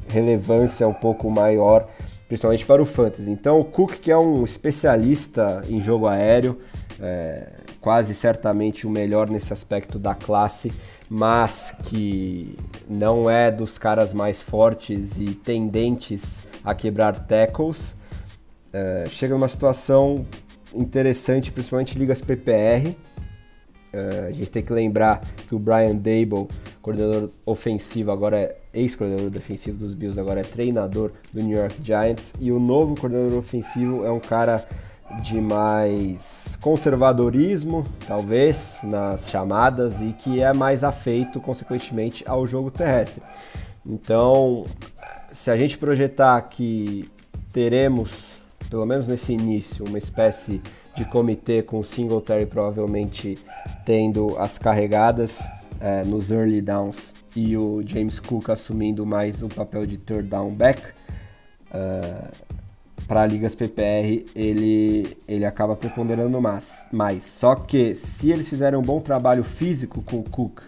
relevância um pouco maior, principalmente para o fantasy. Então, o Cook, que é um especialista em jogo aéreo, é, quase certamente o melhor nesse aspecto da classe, mas que não é dos caras mais fortes e tendentes a quebrar tackles, é, chega numa situação interessante, principalmente ligas PPR. Uh, eh, a gente tem que lembrar que o Brian Dable, coordenador ofensivo, agora é ex-coordenador defensivo dos Bills, agora é treinador do New York Giants. E o novo coordenador ofensivo é um cara de mais conservadorismo, talvez, nas chamadas e que é mais afeito, consequentemente, ao jogo terrestre. Então, se a gente projetar que teremos pelo menos nesse início, uma espécie de comitê com o Singletary provavelmente tendo as carregadas é, nos early downs e o James Cook assumindo mais o papel de third down back. Uh, para ligas PPR ele, ele acaba preponderando mais, mais. Só que se eles fizerem um bom trabalho físico com o Cook,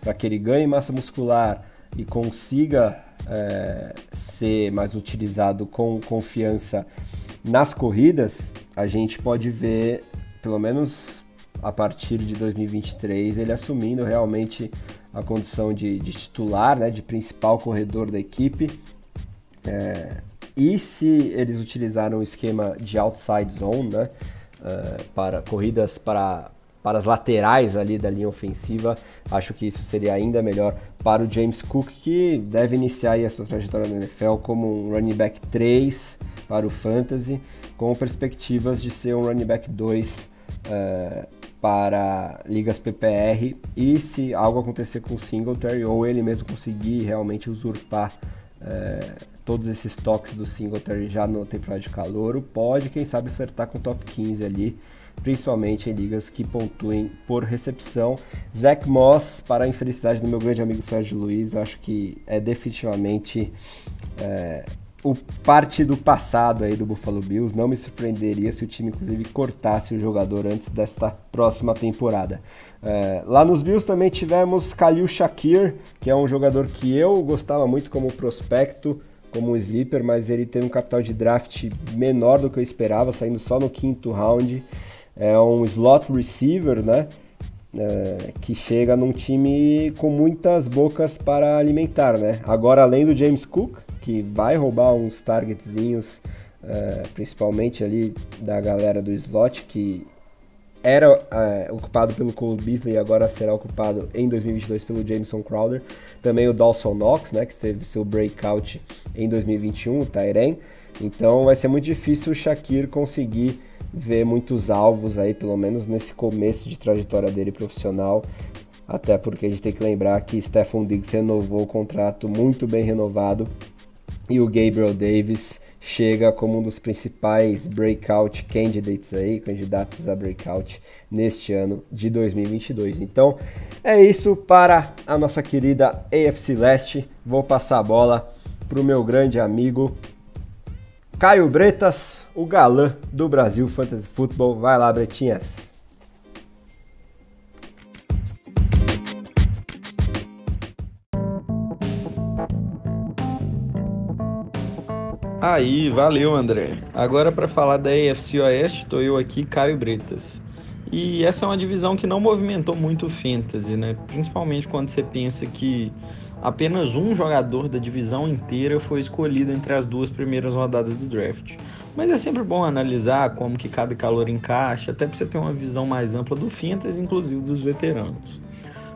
para que ele ganhe massa muscular e consiga é, ser mais utilizado com confiança nas corridas, a gente pode ver, pelo menos a partir de 2023, ele assumindo realmente a condição de, de titular, né, de principal corredor da equipe. É, e se eles utilizaram o esquema de outside zone, né, uh, para corridas para, para as laterais ali da linha ofensiva, acho que isso seria ainda melhor para o James Cook, que deve iniciar a sua trajetória no NFL como um running back 3 para o Fantasy, com perspectivas de ser um running back 2 uh, para ligas PPR e se algo acontecer com o Singletary ou ele mesmo conseguir realmente usurpar uh, todos esses toques do Singletary já no temporada de calor, pode quem sabe flertar com o top 15 ali principalmente em ligas que pontuem por recepção. Zach Moss, para a infelicidade do meu grande amigo Sérgio Luiz, acho que é definitivamente é, o parte do passado aí do Buffalo Bills. Não me surpreenderia se o time, inclusive, cortasse o jogador antes desta próxima temporada. É, lá nos Bills também tivemos Khalil Shakir, que é um jogador que eu gostava muito como prospecto, como um sleeper, mas ele tem um capital de draft menor do que eu esperava, saindo só no quinto round. É um slot receiver, né? É, que chega num time com muitas bocas para alimentar, né? Agora, além do James Cook, que vai roubar uns targetzinhos, é, principalmente ali da galera do slot, que era é, ocupado pelo Cole Beasley e agora será ocupado em 2022 pelo Jameson Crowder. Também o Dawson Knox, né, que teve seu breakout em 2021, o Tyren. Então vai ser muito difícil o Shakir conseguir ver muitos alvos aí, pelo menos nesse começo de trajetória dele profissional. Até porque a gente tem que lembrar que Stephon Diggs renovou o contrato muito bem renovado e o Gabriel Davis chega como um dos principais breakout candidates aí, candidatos a breakout neste ano de 2022. Então, é isso para a nossa querida AFC Leste. Vou passar a bola para o meu grande amigo Caio Bretas, o galã do Brasil Fantasy Football. Vai lá, Bretinhas. Aí, valeu André. Agora para falar da AFC Oeste, estou eu aqui, Caio Bretas. E essa é uma divisão que não movimentou muito o fantasy, né? Principalmente quando você pensa que apenas um jogador da divisão inteira foi escolhido entre as duas primeiras rodadas do draft. Mas é sempre bom analisar como que cada calor encaixa, até para você ter uma visão mais ampla do fantasy, inclusive dos veteranos.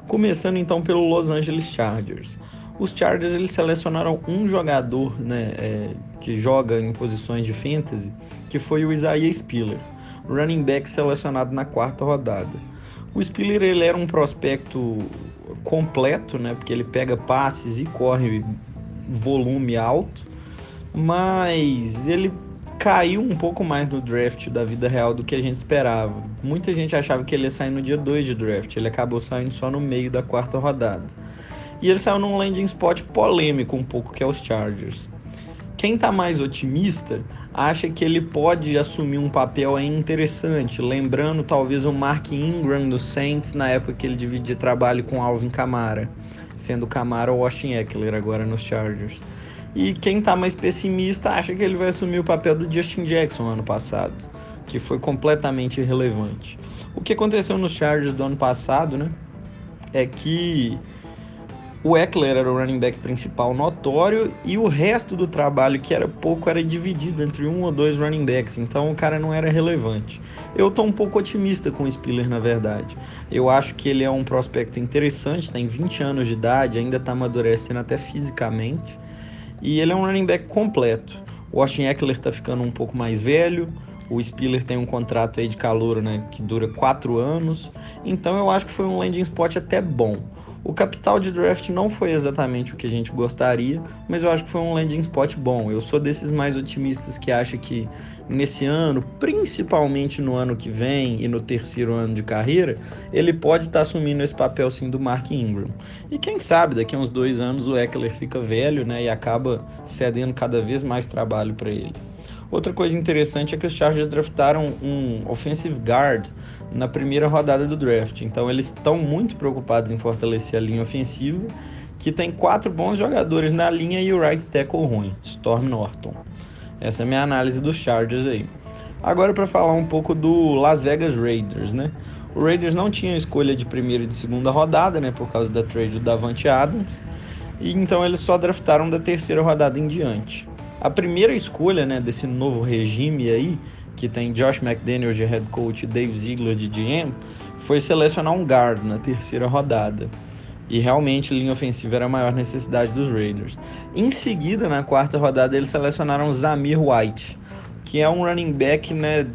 Começando então pelo Los Angeles Chargers. Os Chargers eles selecionaram um jogador né, é, que joga em posições de fantasy, que foi o Isaiah Spiller, running back selecionado na quarta rodada. O Spiller ele era um prospecto completo, né, porque ele pega passes e corre volume alto, mas ele caiu um pouco mais no draft da vida real do que a gente esperava. Muita gente achava que ele ia sair no dia 2 de draft, ele acabou saindo só no meio da quarta rodada. E ele saiu num landing spot polêmico um pouco, que é os Chargers. Quem está mais otimista acha que ele pode assumir um papel interessante, lembrando talvez o Mark Ingram do Saints na época que ele dividia trabalho com Alvin Kamara, sendo Kamara o Austin Eckler agora nos Chargers. E quem está mais pessimista acha que ele vai assumir o papel do Justin Jackson ano passado, que foi completamente irrelevante. O que aconteceu nos Chargers do ano passado, né, é que o Eckler era o running back principal notório e o resto do trabalho, que era pouco, era dividido entre um ou dois running backs, então o cara não era relevante. Eu tô um pouco otimista com o Spiller, na verdade. Eu acho que ele é um prospecto interessante, tem 20 anos de idade, ainda tá amadurecendo até fisicamente, e ele é um running back completo. O Austin Eckler tá ficando um pouco mais velho, o Spiller tem um contrato aí de calor, né, que dura 4 anos, então eu acho que foi um landing spot até bom. O capital de draft não foi exatamente o que a gente gostaria, mas eu acho que foi um landing spot bom. Eu sou desses mais otimistas que acha que nesse ano, principalmente no ano que vem e no terceiro ano de carreira, ele pode estar tá assumindo esse papel sim do Mark Ingram. E quem sabe daqui a uns dois anos o Eckler fica velho, né, e acaba cedendo cada vez mais trabalho para ele. Outra coisa interessante é que os Chargers draftaram um offensive guard na primeira rodada do draft. Então eles estão muito preocupados em fortalecer a linha ofensiva, que tem quatro bons jogadores na linha e o right tackle ruim, Storm Norton. Essa é a minha análise dos Chargers aí. Agora para falar um pouco do Las Vegas Raiders, né? O Raiders não tinha escolha de primeira e de segunda rodada, né, por causa da trade do Davante Adams. E então eles só draftaram da terceira rodada em diante. A primeira escolha né, desse novo regime aí, que tem Josh McDaniels de head coach e Dave Ziegler de GM, foi selecionar um guard na terceira rodada. E realmente linha ofensiva era a maior necessidade dos Raiders. Em seguida, na quarta rodada, eles selecionaram Zamir White, que é um running back né,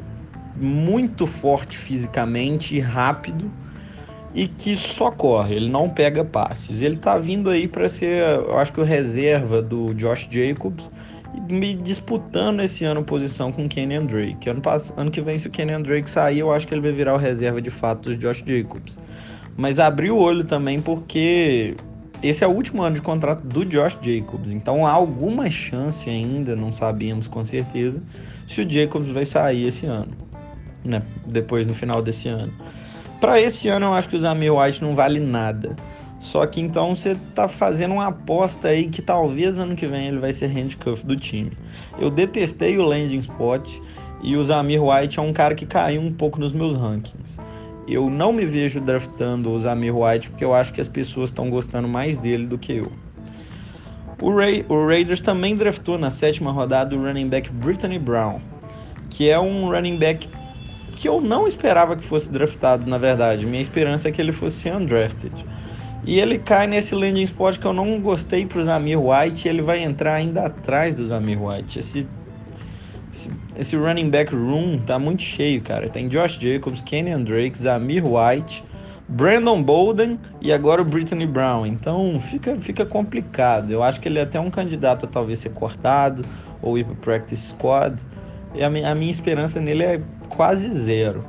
muito forte fisicamente e rápido e que só corre, ele não pega passes. Ele tá vindo aí para ser, eu acho que o reserva do Josh Jacobs me disputando esse ano posição com o Kenyan Drake. Ano, ano que vem, se o Kenyan Drake sair, eu acho que ele vai virar o reserva de fato dos Josh Jacobs. Mas abri o olho também porque esse é o último ano de contrato do Josh Jacobs. Então há alguma chance ainda, não sabemos com certeza, se o Jacobs vai sair esse ano. Né? Depois no final desse ano. Para esse ano eu acho que o Zamir White não vale nada. Só que então você tá fazendo uma aposta aí que talvez ano que vem ele vai ser handcuff do time. Eu detestei o landing spot e o Zamir White é um cara que caiu um pouco nos meus rankings. Eu não me vejo draftando o Zamir White porque eu acho que as pessoas estão gostando mais dele do que eu. O, o Raiders também draftou na sétima rodada o running back Brittany Brown, que é um running back que eu não esperava que fosse draftado, na verdade. Minha esperança é que ele fosse undrafted. E ele cai nesse landing spot que eu não gostei para o Zamir White. ele vai entrar ainda atrás do Zamir White. Esse, esse, esse, running back room tá muito cheio, cara. Tem Josh Jacobs, Kenyon Drake, Zamir White, Brandon Bolden e agora o Brittany Brown. Então fica, fica complicado. Eu acho que ele é até um candidato a talvez ser cortado ou ir para practice squad. E a, a minha esperança nele é quase zero.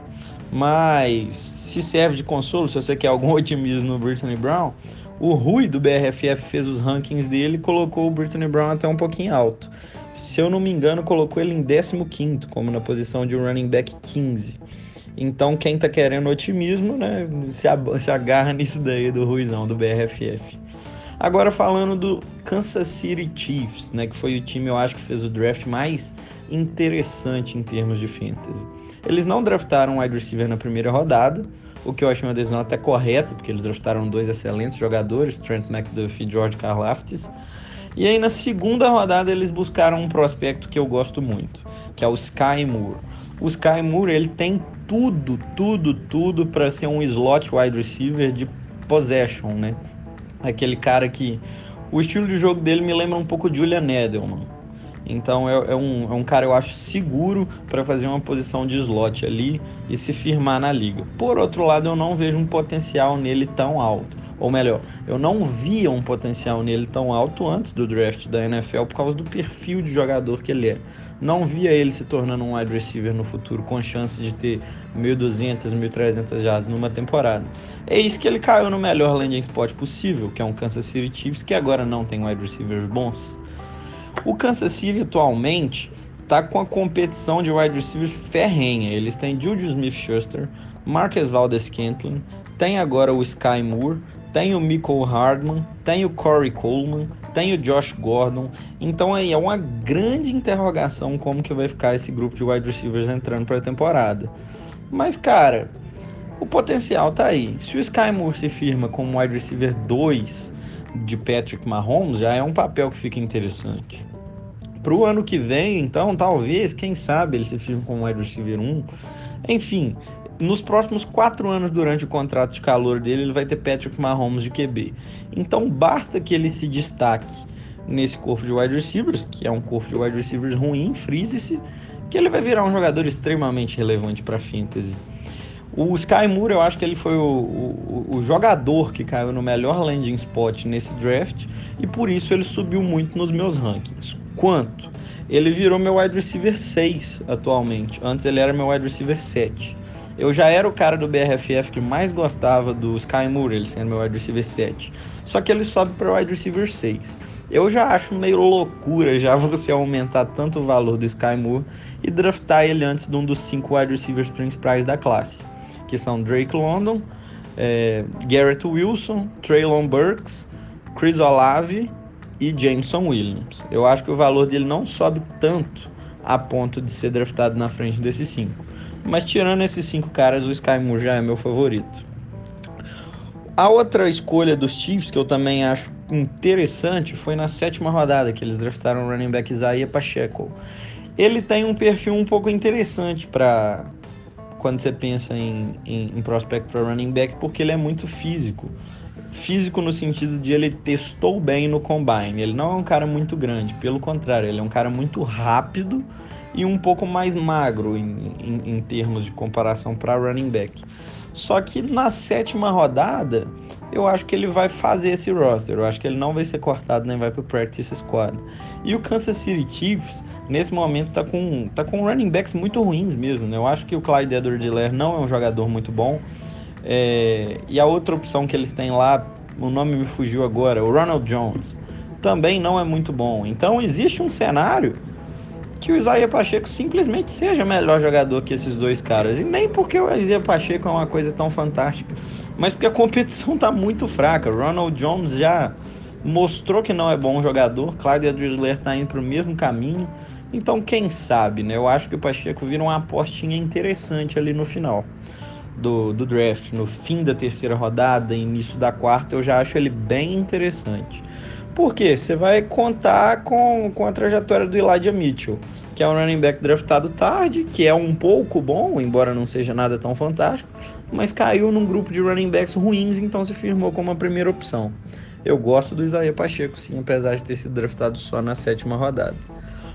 Mas se serve de consolo, se você quer algum otimismo no Brittany Brown, o Rui do BRFF fez os rankings dele e colocou o Brittany Brown até um pouquinho alto. Se eu não me engano, colocou ele em 15, como na posição de running back 15. Então, quem tá querendo otimismo, né, se, se agarra nisso daí do Ruizão, do BRFF. Agora falando do Kansas City Chiefs, né, que foi o time eu acho que fez o draft mais interessante em termos de fantasy. Eles não draftaram um wide receiver na primeira rodada, o que eu achei uma decisão até correta, porque eles draftaram dois excelentes jogadores, Trent McDuffie e George Karlaftis. E aí na segunda rodada eles buscaram um prospecto que eu gosto muito, que é o Sky Moore. O Sky Moore ele tem tudo, tudo, tudo para ser um slot wide receiver de possession, né? Aquele cara que o estilo de jogo dele me lembra um pouco Julian Edelman então é, é, um, é um cara, eu acho, seguro para fazer uma posição de slot ali e se firmar na liga. Por outro lado, eu não vejo um potencial nele tão alto. Ou melhor, eu não via um potencial nele tão alto antes do draft da NFL por causa do perfil de jogador que ele é. Não via ele se tornando um wide receiver no futuro com chance de ter 1.200, 1.300 jardas numa temporada. É isso que ele caiu no melhor landing spot possível, que é um Kansas City Chiefs que agora não tem wide receivers bons. O Kansas City atualmente está com a competição de wide receivers ferrenha. Eles têm Juju Smith-Schuster, Marcus Valdes-Scantling, tem agora o Sky Moore, tem o Michael Hardman, tem o Corey Coleman, tem o Josh Gordon. Então aí é uma grande interrogação como que vai ficar esse grupo de wide receivers entrando para a temporada. Mas cara, o potencial tá aí. Se o Sky Moore se firma como wide receiver 2 de Patrick Mahomes, já é um papel que fica interessante. Para o ano que vem, então, talvez, quem sabe, ele se firme como wide receiver 1. Enfim, nos próximos quatro anos, durante o contrato de calor dele, ele vai ter Patrick Mahomes de QB. Então, basta que ele se destaque nesse corpo de wide receivers, que é um corpo de wide receivers ruim, frise-se, que ele vai virar um jogador extremamente relevante para fantasy. O Sky Moore, eu acho que ele foi o, o, o, jogador que caiu no melhor landing spot nesse draft e por isso ele subiu muito nos meus rankings. Quanto? Ele virou meu wide receiver 6 atualmente. Antes ele era meu wide receiver 7. Eu já era o cara do BRFF que mais gostava do Sky Moore, ele sendo meu wide receiver 7. Só que ele sobe para wide receiver 6. Eu já acho meio loucura já você aumentar tanto o valor do Sky Moore e draftar ele antes de um dos cinco wide receivers principais da classe que são Drake London, é, Garrett Wilson, Traylon Burks, Chris Olave e Jameson Williams. Eu acho que o valor dele não sobe tanto a ponto de ser draftado na frente desses cinco. Mas tirando esses cinco caras, o Sky Moore já é meu favorito. A outra escolha dos Chiefs que eu também acho interessante foi na sétima rodada, que eles draftaram o running back Isaiah Pacheco. Ele tem um perfil um pouco interessante para quando você pensa em, em, em prospect para running back, porque ele é muito físico. Físico no sentido de ele testou bem no combine. Ele não é um cara muito grande, pelo contrário, ele é um cara muito rápido e um pouco mais magro em, em, em termos de comparação para running back. Só que na sétima rodada, eu acho que ele vai fazer esse roster. Eu acho que ele não vai ser cortado nem vai para o practice squad. E o Kansas City Chiefs, nesse momento, tá com, tá com running backs muito ruins mesmo. Né? Eu acho que o Clyde Edwards-Helaire não é um jogador muito bom. É... E a outra opção que eles têm lá, o nome me fugiu agora, o Ronald Jones, também não é muito bom. Então existe um cenário que o Isaías Pacheco simplesmente seja melhor jogador que esses dois caras. E nem porque o Isaías Pacheco é uma coisa tão fantástica, mas porque a competição está muito fraca. Ronald Jones já mostrou que não é bom jogador, Clyde Adler está indo para o mesmo caminho. Então, quem sabe, né? Eu acho que o Pacheco vira uma apostinha interessante ali no final do, do draft, no fim da terceira rodada, início da quarta, eu já acho ele bem interessante. Por quê? Você vai contar com, com a trajetória do Elijah Mitchell, que é um running back draftado tarde, que é um pouco bom, embora não seja nada tão fantástico, mas caiu num grupo de running backs ruins, então se firmou como a primeira opção. Eu gosto do Isaiah Pacheco, sim, apesar de ter sido draftado só na sétima rodada.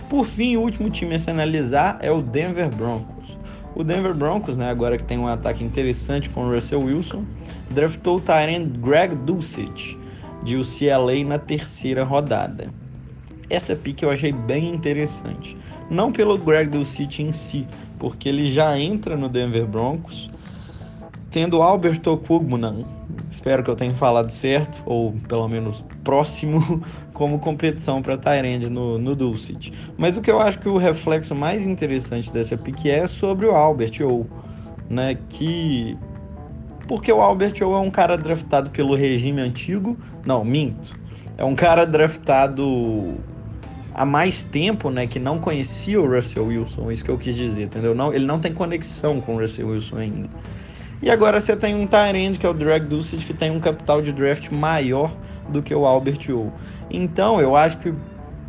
Por fim, o último time a se analisar é o Denver Broncos. O Denver Broncos, né, agora que tem um ataque interessante com o Russell Wilson, draftou o Tyrant Greg Dulcich, de UCLA na terceira rodada. Essa pick eu achei bem interessante. Não pelo Greg Dulcich em si, porque ele já entra no Denver Broncos, tendo Albert Okugmunan, espero que eu tenha falado certo, ou pelo menos próximo, como competição para Tyrande no, no Dulcich. Mas o que eu acho que o reflexo mais interessante dessa pick é sobre o Albert ou né, que porque o Albert ou é um cara draftado pelo regime antigo. Não, minto. É um cara draftado há mais tempo, né, que não conhecia o Russell Wilson, isso que eu quis dizer, entendeu? Não, ele não tem conexão com o Russell Wilson ainda. E agora você tem um Tyrande, que é o Drag Dulcich, que tem um capital de draft maior do que o Albert O. Então, eu acho que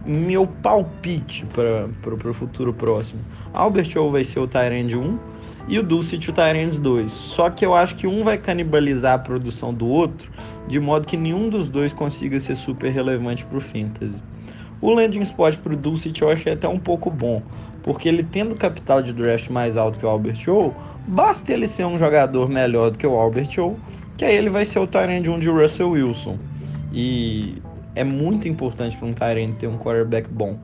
meu palpite para o futuro próximo, Albert O vai ser o Tyrande 1, e o Dulcich o Tyrants 2. Só que eu acho que um vai canibalizar a produção do outro, de modo que nenhum dos dois consiga ser super relevante para o Fantasy. O landing spot para o Dulcich eu achei até um pouco bom, porque ele tendo capital de draft mais alto que o Albert O, basta ele ser um jogador melhor do que o Albert O, que aí ele vai ser o Tyrant 1 de Russell Wilson. E é muito importante para um Tyrant ter um quarterback bom.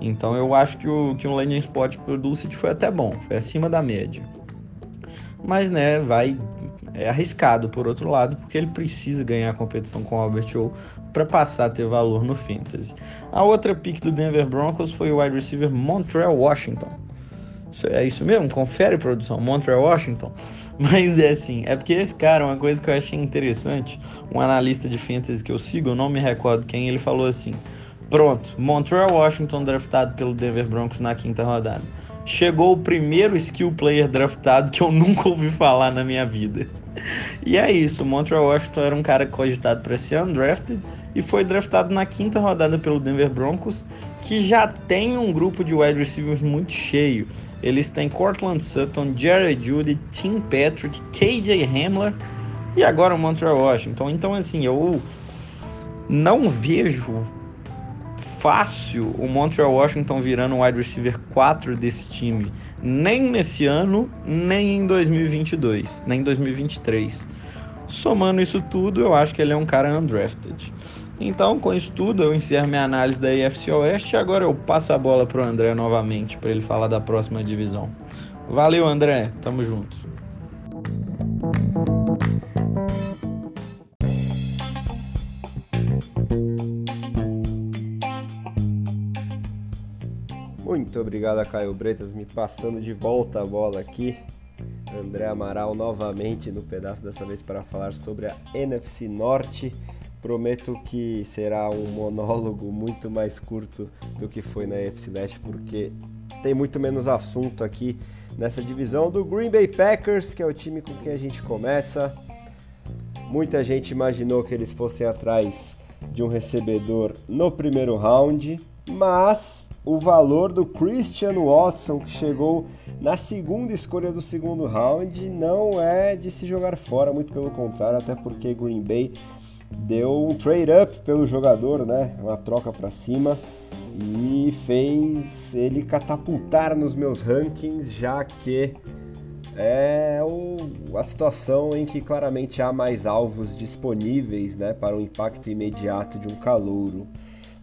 Então eu acho que o, que um landing spot para o Dulcich foi até bom, foi acima da média mas né, vai é arriscado por outro lado, porque ele precisa ganhar a competição com o Albert O para passar a ter valor no fantasy. A outra pick do Denver Broncos foi o wide receiver Montreal Washington. É isso mesmo? Confere produção, Montreal Washington. Mas é assim, é porque esse cara, uma coisa que eu achei interessante, um analista de fantasy que eu sigo, eu não me recordo quem, ele falou assim: "Pronto, Montreal Washington draftado pelo Denver Broncos na quinta rodada chegou o primeiro skill player draftado que eu nunca ouvi falar na minha vida. E é isso, o Montreal Washington era um cara cogitado para ser undrafted e foi draftado na quinta rodada pelo Denver Broncos, que já tem um grupo de wide receivers muito cheio. Eles têm Cortland Sutton, Jared Judy, Tim Patrick, KJ Hamler e agora o Montreal Washington. Então, assim, eu não vejo fácil o Montreal Washington virando o wide receiver 4 desse time, nem nesse ano, nem em 2022, nem em 2023. Somando isso tudo, eu acho que ele é um cara undrafted. Então, com isso tudo, eu encerro minha análise da AFC Oeste e agora eu passo a bola para o André novamente para ele falar da próxima divisão. Valeu, André. Tamo junto. Muito obrigado a Caio Bretas me passando de volta a bola aqui. André Amaral novamente no pedaço dessa vez para falar sobre a NFC Norte. Prometo que será um monólogo muito mais curto do que foi na NFC Leste, porque tem muito menos assunto aqui nessa divisão do Green Bay Packers, que é o time com quem a gente começa. Muita gente imaginou que eles fossem atrás de um recebedor no primeiro round, mas o valor do Christian Watson, que chegou na segunda escolha do segundo round, não é de se jogar fora, muito pelo contrário, até porque Green Bay deu um trade up pelo jogador, né? Uma troca para cima e fez ele catapultar nos meus rankings, já que é o, a situação em que claramente há mais alvos disponíveis né, para o impacto imediato de um calouro.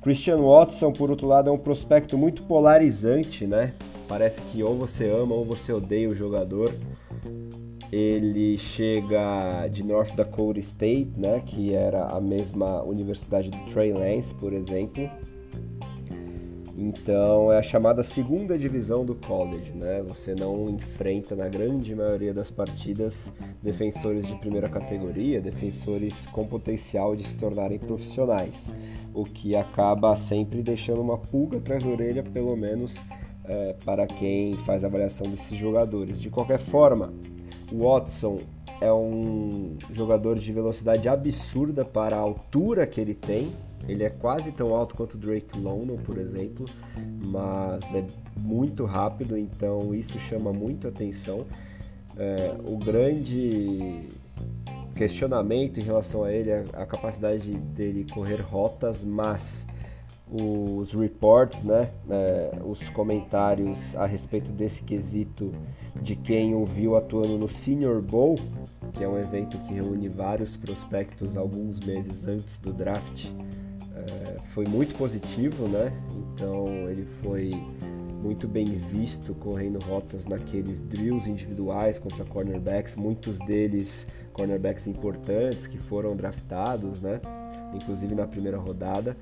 Christian Watson, por outro lado, é um prospecto muito polarizante, né? Parece que ou você ama ou você odeia o jogador. Ele chega de North Dakota State, né, que era a mesma universidade do Trey Lance, por exemplo. Então é a chamada segunda divisão do college, né? Você não enfrenta na grande maioria das partidas defensores de primeira categoria, defensores com potencial de se tornarem profissionais, o que acaba sempre deixando uma pulga atrás da orelha, pelo menos é, para quem faz a avaliação desses jogadores. De qualquer forma, o Watson é um jogador de velocidade absurda para a altura que ele tem, ele é quase tão alto quanto o Drake London, por exemplo, mas é muito rápido, então isso chama muito atenção. É, o grande questionamento em relação a ele é a capacidade dele correr rotas, mas os reports, né, é, os comentários a respeito desse quesito de quem o viu atuando no Senior Bowl, que é um evento que reúne vários prospectos alguns meses antes do draft é, foi muito positivo, né? Então ele foi muito bem visto correndo rotas naqueles drills individuais contra cornerbacks, muitos deles cornerbacks importantes que foram draftados, né? Inclusive na primeira rodada.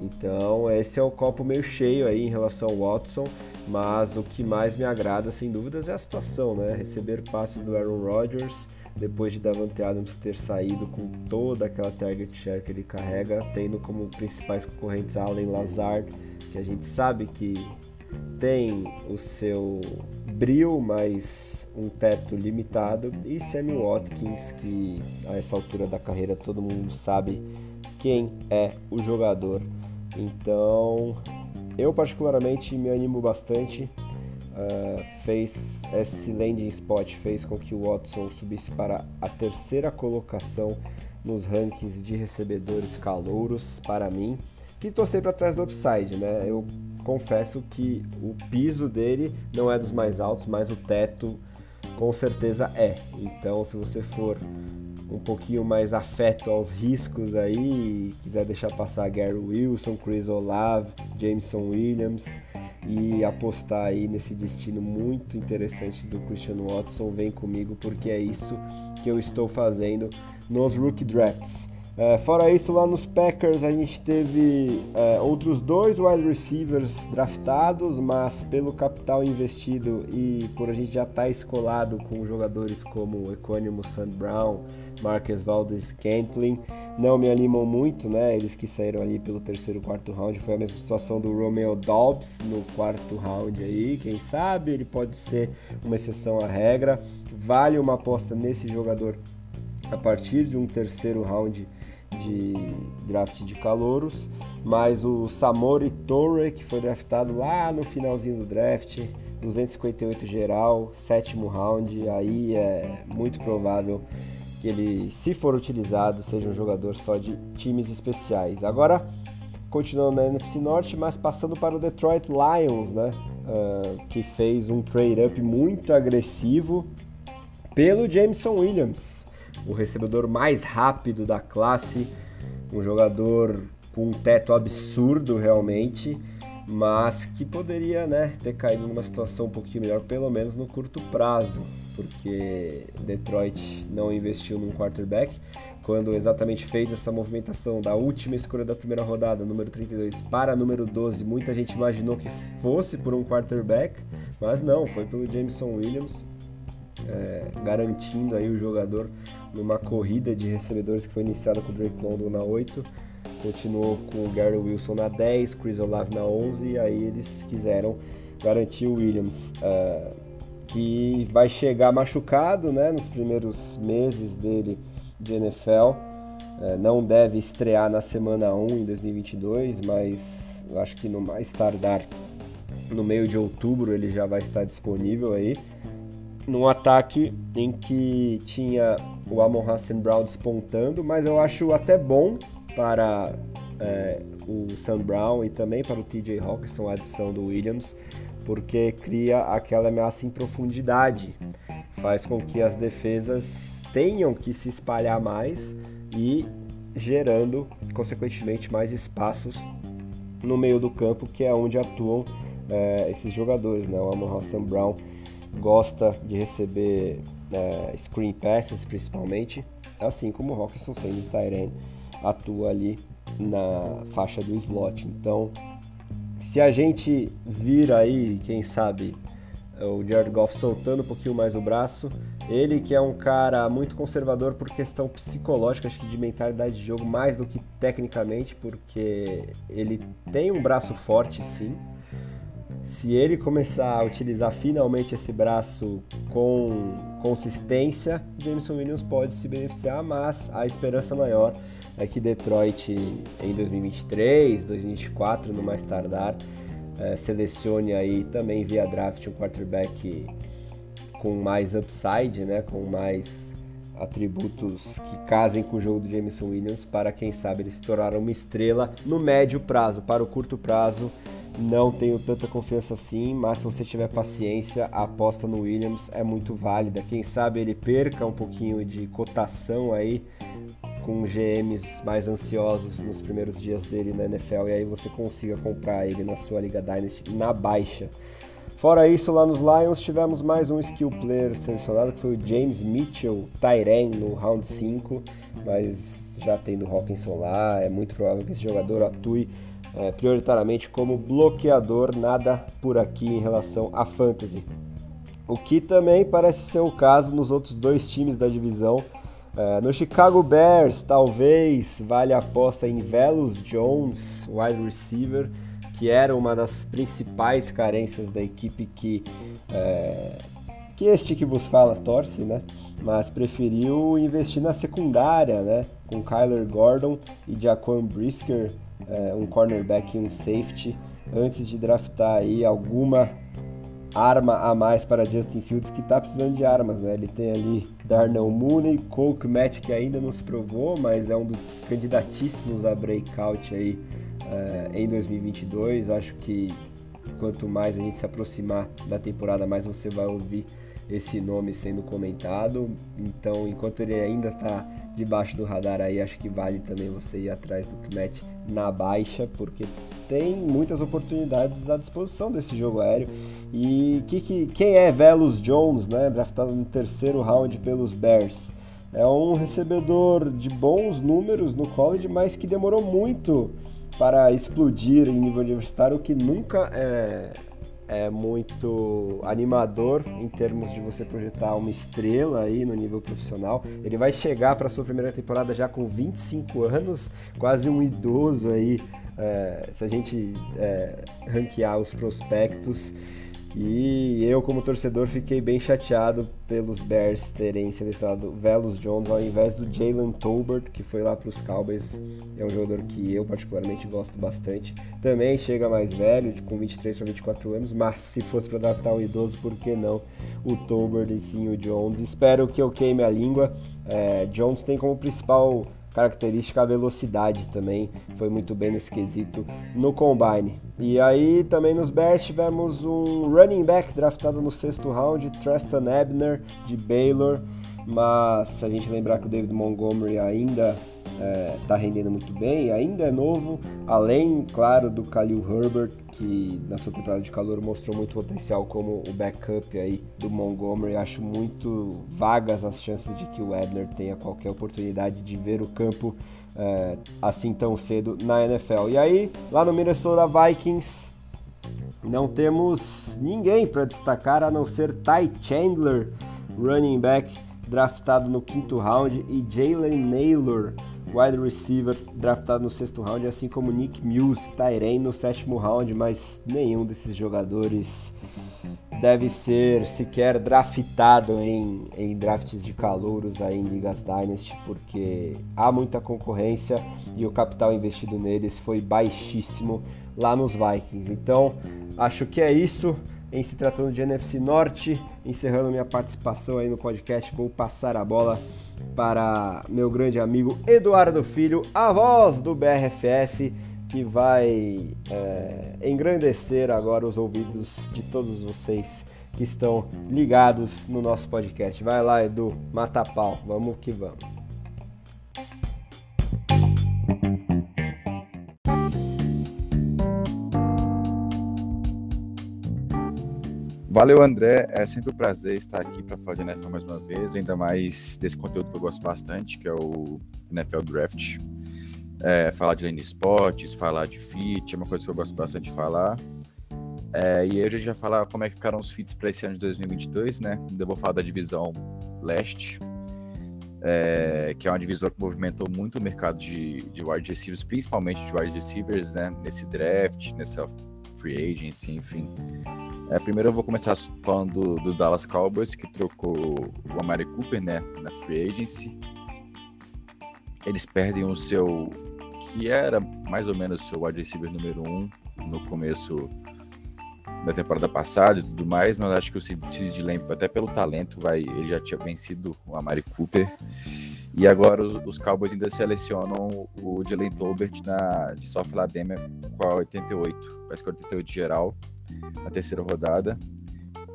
Então esse é o copo meio cheio aí em relação ao Watson, mas o que mais me agrada sem dúvidas é a situação, né? Receber passes do Aaron Rodgers depois de Davante Adams ter saído com toda aquela target share que ele carrega, tendo como principais concorrentes Allen Lazard, que a gente sabe que tem o seu brilho, mas um teto limitado, e Sammy Watkins, que a essa altura da carreira todo mundo sabe quem é o jogador. Então, eu particularmente me animo bastante uh, fez esse landing spot fez com que o Watson subisse para a terceira colocação nos rankings de recebedores calouros para mim, que estou sempre atrás do upside, né? Eu confesso que o piso dele não é dos mais altos, mas o teto com certeza é. Então, se você for um pouquinho mais afeto aos riscos aí, quiser deixar passar Gary Wilson, Chris Olave, Jameson Williams, e apostar aí nesse destino muito interessante do Christian Watson, vem comigo porque é isso que eu estou fazendo nos rookie drafts. É, fora isso, lá nos Packers a gente teve é, outros dois wide receivers draftados, mas pelo capital investido e por a gente já estar tá escolado com jogadores como Equanimous Sam Brown, Marques Valdez Scantling, não me animam muito, né? Eles que saíram ali pelo terceiro, quarto round. Foi a mesma situação do Romeo Dobbs no quarto round aí. Quem sabe ele pode ser uma exceção à regra. Vale uma aposta nesse jogador a partir de um terceiro round de draft de calouros. Mas o Samori Torre, que foi draftado lá no finalzinho do draft, 258 geral, sétimo round, aí é muito provável que ele, se for utilizado, seja um jogador só de times especiais. Agora, continuando na NFC Norte, mas passando para o Detroit Lions, né? Uh, que fez um trade-up muito agressivo pelo Jameson Williams, o recebedor mais rápido da classe, um jogador com um teto absurdo realmente, mas que poderia né, ter caído numa situação um pouquinho melhor, pelo menos no curto prazo, porque Detroit não investiu num quarterback. Quando exatamente fez essa movimentação da última escolha da primeira rodada, número 32, para número 12, muita gente imaginou que fosse por um quarterback, mas não, foi pelo Jameson Williams, é, garantindo aí o jogador numa corrida de recebedores que foi iniciada com o Drake London na 8, continuou com o Gary Wilson na 10, Chris Olave na 11, e aí eles quiseram garantir o Williams. É, que vai chegar machucado né, nos primeiros meses dele de NFL. É, não deve estrear na semana 1 em 2022, mas acho que no mais tardar no meio de outubro ele já vai estar disponível aí. Num ataque em que tinha o Amon Hassan Brown despontando, mas eu acho até bom para é, o Sam Brown e também para o TJ Hawkinson a adição do Williams, porque cria aquela ameaça em profundidade, faz com que as defesas tenham que se espalhar mais e gerando, consequentemente, mais espaços no meio do campo, que é onde atuam é, esses jogadores. Né? O Amon Hassan Brown gosta de receber é, screen passes, principalmente, assim como o Rockson, sendo Tyrene, atua ali na faixa do slot. Então, se a gente vir aí, quem sabe, o Jared Goff soltando um pouquinho mais o braço, ele que é um cara muito conservador por questão psicológica, acho que de mentalidade de jogo, mais do que tecnicamente, porque ele tem um braço forte sim. Se ele começar a utilizar finalmente esse braço com consistência, Jameson Williams pode se beneficiar, mas a esperança maior é que Detroit em 2023, 2024, no mais tardar, é, selecione aí também via draft um quarterback com mais upside, né, com mais atributos que casem com o jogo do Jameson Williams para quem sabe ele se tornar uma estrela no médio prazo. Para o curto prazo, não tenho tanta confiança assim, mas se você tiver paciência, a aposta no Williams é muito válida. Quem sabe ele perca um pouquinho de cotação aí com GMs mais ansiosos nos primeiros dias dele na NFL e aí você consiga comprar ele na sua Liga Dynasty na baixa. Fora isso, lá nos Lions tivemos mais um skill player selecionado, que foi o James Mitchell Tyren no round 5, mas já tendo Hawkinson lá, é muito provável que esse jogador atue é, prioritariamente como bloqueador, nada por aqui em relação a fantasy. O que também parece ser o caso nos outros dois times da divisão. É, no Chicago Bears, talvez valha a aposta em Velus Jones, wide receiver, que era uma das principais carências da equipe que, é, que este que vos fala torce, né? Mas preferiu investir na secundária, né? Com Kyler Gordon e Jaquan Brisker, é, um cornerback e um safety, antes de draftar aí alguma arma a mais para Justin Fields, que está precisando de armas, né? Ele tem ali Darnell Mooney, Cole Kmet, que ainda não se provou, mas é um dos candidatíssimos a breakout aí uh, em 2022. Acho que quanto mais a gente se aproximar da temporada, mais você vai ouvir esse nome sendo comentado. Então, enquanto ele ainda está debaixo do radar aí, acho que vale também você ir atrás do Kmet na baixa, porque tem muitas oportunidades à disposição desse jogo aéreo. E que, que, quem é Velus Jones, né, draftado no terceiro round pelos Bears? É um recebedor de bons números no college, mas que demorou muito para explodir em nível universitário, o que nunca é, é muito animador em termos de você projetar uma estrela aí no nível profissional. Ele vai chegar para sua primeira temporada já com 25 anos, quase um idoso aí, é, se a gente é, ranquear os prospectos. E eu, como torcedor, fiquei bem chateado pelos Bears terem selecionado Velus Jones ao invés do Jalen Tolbert, que foi lá para os Cowboys. É um jogador que eu particularmente gosto bastante. Também chega mais velho, com 23 para 24 anos, mas se fosse para draftar um idoso, por que não o Tolbert e sim o Jones? Espero que eu queime a língua. É, Jones tem como principal característica a velocidade também, foi muito bem nesse quesito no combine. E aí também nos Bears tivemos um running back draftado no sexto round, Tristan Ebner de Baylor, mas se a gente lembrar que o David Montgomery ainda está é, tá rendendo muito bem, ainda é novo, além, claro, do Khalil Herbert, que na sua temporada de calor mostrou muito potencial como o backup aí do Montgomery. Acho muito vagas as chances de que o Ebner tenha qualquer oportunidade de ver o campo é, assim tão cedo na NFL. E aí, lá no Minnesota Vikings, não temos ninguém para destacar a não ser Ty Chandler, running back draftado no quinto round, e Jalen Naylor, wide receiver draftado no sexto round, assim como Nick Muse, Tyrene no sétimo round, mas nenhum desses jogadores deve ser sequer draftado em, em drafts de calouros aí em Ligas Dynasty, porque há muita concorrência e o capital investido neles foi baixíssimo lá nos Vikings. Então, acho que é isso em se tratando de NFC Norte. Encerrando minha participação aí no podcast, vou passar a bola para meu grande amigo Eduardo Filho, a voz do BRFF, que vai é, engrandecer agora os ouvidos de todos vocês que estão ligados no nosso podcast. Vai lá, Edu, mata pau, vamos que vamos. Valeu, André. É sempre um prazer estar aqui para falar de NFL mais uma vez, ainda mais desse conteúdo que eu gosto bastante, que é o NFL Draft. É, falar de lane spots, falar de fit, é uma coisa que eu gosto bastante de falar. É, e hoje a gente vai falar como é que ficaram os fits para esse ano de 2022, né? Ainda vou falar da divisão leste, é, que é uma divisão que movimentou muito o mercado de, de wide receivers, principalmente de wide receivers, né? Nesse draft, nessa free agency, enfim. É, primeiro eu vou começar falando do, do, Dallas Cowboys, que trocou o Amari Cooper, né, na free agency. Eles perdem o seu, que era mais ou menos o seu wide receiver número um no começo da temporada passada e tudo mais, mas acho que o Sid Lamb, até pelo talento, vai, ele já tinha vencido o Amari Cooper. E agora os, os Cowboys ainda selecionam o Jalen Tolbert na, de South Alabama com a 88, parece que é 88 geral na terceira rodada.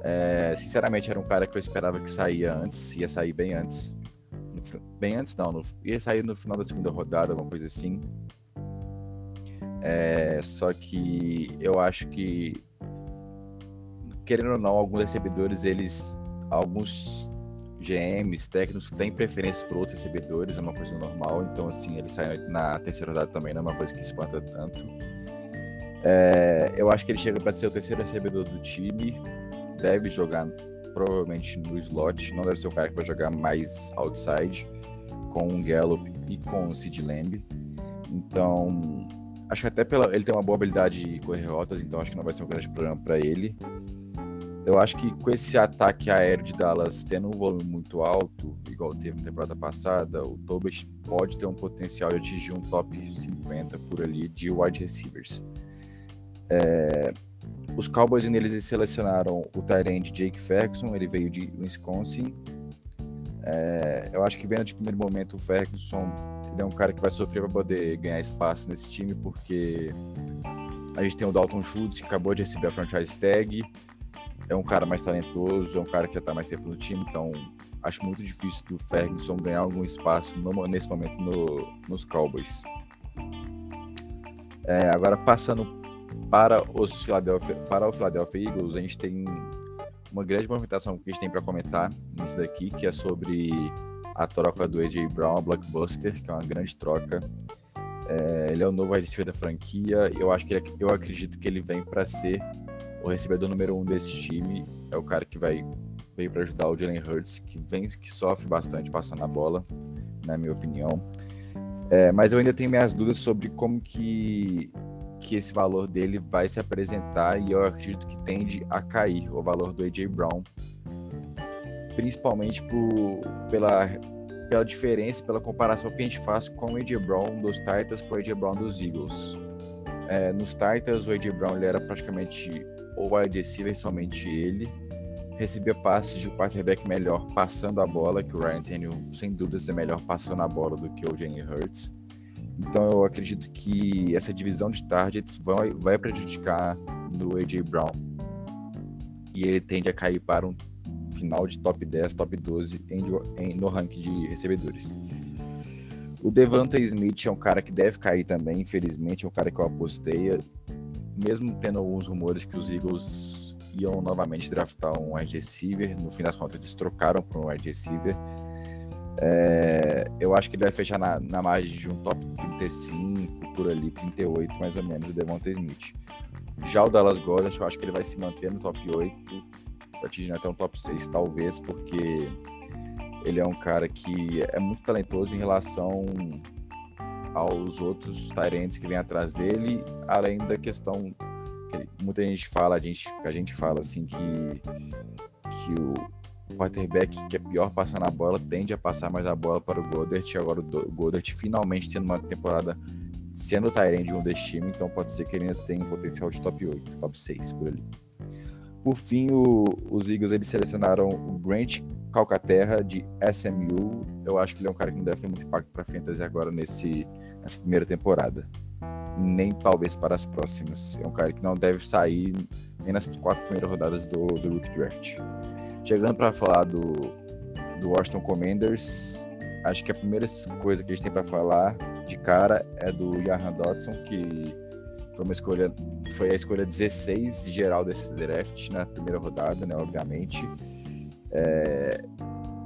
É, sinceramente, era um cara que eu esperava que saía antes, ia sair bem antes. Bem antes, não, no, ia sair no final da segunda rodada, uma coisa assim. É, só que eu acho que, querendo ou não, alguns recebedores, eles, alguns GMs, técnicos, têm preferência por outros recebedores, é uma coisa normal. Então, assim, ele sai na terceira rodada também, não é uma coisa que espanta tanto. É, eu acho que ele chega para ser o terceiro recebedor do time. Deve jogar provavelmente no slot. Não deve ser o cara que vai jogar mais outside com o Gallup e com o Sid Lamb. Então, acho que até pela, ele tem uma boa habilidade de correr rotas, então acho que não vai ser um grande problema para ele. Eu acho que com esse ataque aéreo de Dallas tendo um volume muito alto, igual teve na temporada passada, o Tobes pode ter um potencial de atingir um top 50 por ali de wide receivers. É, os Cowboys eles selecionaram o Tyrande Jake Ferguson, ele veio de Wisconsin. É, eu acho que vendo de primeiro momento o Ferguson, ele é um cara que vai sofrer para poder ganhar espaço nesse time, porque a gente tem o Dalton Schultz, que acabou de receber a franchise tag, é um cara mais talentoso, é um cara que já está mais tempo no time, então acho muito difícil do Ferguson ganhar algum espaço no, nesse momento no, nos Cowboys. É, agora passando para os Philadelphia, para o Philadelphia Eagles, a gente tem uma grande movimentação que a gente tem para comentar nisso daqui, que é sobre a troca do AJ Brown, Blockbuster, que é uma grande troca. É, ele é o novo wide da franquia. Eu acho que ele, eu acredito que ele vem para ser o recebedor número um desse time. É o cara que vai veio para ajudar o Jalen Hurts, que vem que sofre bastante passando a bola, na minha opinião. É, mas eu ainda tenho minhas dúvidas sobre como que que esse valor dele vai se apresentar e eu acredito que tende a cair o valor do AJ Brown, principalmente por, pela, pela diferença, pela comparação que a gente faz com o AJ Brown dos Titans com o AJ Brown dos Eagles. É, nos Titans, o AJ Brown ele era praticamente o wide receiver, somente ele. recebia passes de um quarterback melhor passando a bola, que o Ryan Tannehill, sem dúvidas, é melhor passando a bola do que o Jalen Hurts. Então eu acredito que essa divisão de targets vai, vai prejudicar no A.J. Brown. E ele tende a cair para um final de top 10, top 12 em, em, no ranking de recebedores. O Devante Smith é um cara que deve cair também, infelizmente, é um cara que eu apostei, mesmo tendo alguns rumores que os Eagles iam novamente draftar um wide receiver, no fim das contas eles trocaram para um wide receiver. É, eu acho que ele vai fechar na, na margem de um top 35, por ali, 38 mais ou menos, o Devonta Smith. Já o Dallas Goddard, eu acho que ele vai se manter no top 8, atingindo até um top 6, talvez, porque ele é um cara que é muito talentoso em relação aos outros Tyrants que vêm atrás dele, além da questão que muita gente fala, a gente, a gente fala assim que, que o quarterback que é pior passando a bola tende a passar mais a bola para o Goddard, e agora o Goddard finalmente tendo uma temporada sendo o Tyrant de um destino, então pode ser que ele ainda tenha um potencial de top 8, top 6 por ali. Por fim, o, os Eagles eles selecionaram o Grant Calcaterra de SMU. Eu acho que ele é um cara que não deve ter muito impacto para fantasy agora nesse, nessa primeira temporada. Nem talvez para as próximas. É um cara que não deve sair nem nas quatro primeiras rodadas do, do Rookie Draft. Chegando para falar do, do Washington Commanders, acho que a primeira coisa que a gente tem para falar de cara é do Jahan Dodson, que foi uma escolha, foi a escolha 16 geral desse draft na primeira rodada, né? Obviamente. É,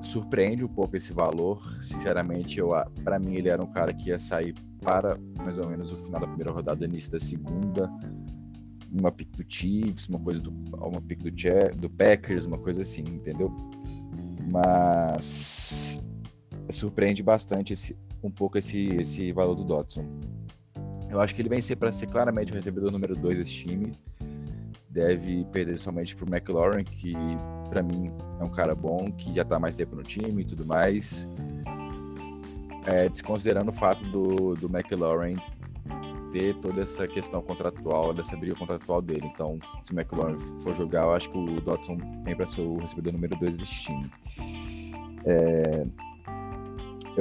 surpreende um pouco esse valor. Sinceramente, eu para mim ele era um cara que ia sair para mais ou menos o final da primeira rodada, início da segunda. Uma pick do Chiefs, uma coisa do uma pick do, do Packers, uma coisa assim, entendeu? Mas surpreende bastante esse, um pouco esse, esse valor do Dodson. Eu acho que ele vem ser para ser claramente o recebedor número 2 desse time. Deve perder somente pro McLaurin, que para mim é um cara bom, que já tá mais tempo no time e tudo mais. É, desconsiderando o fato do, do ter toda essa questão contratual, dessa briga contratual dele. Então, se o McLaurin for jogar, eu acho que o Dodson vem para ser o recebedor número 2 desse time. É,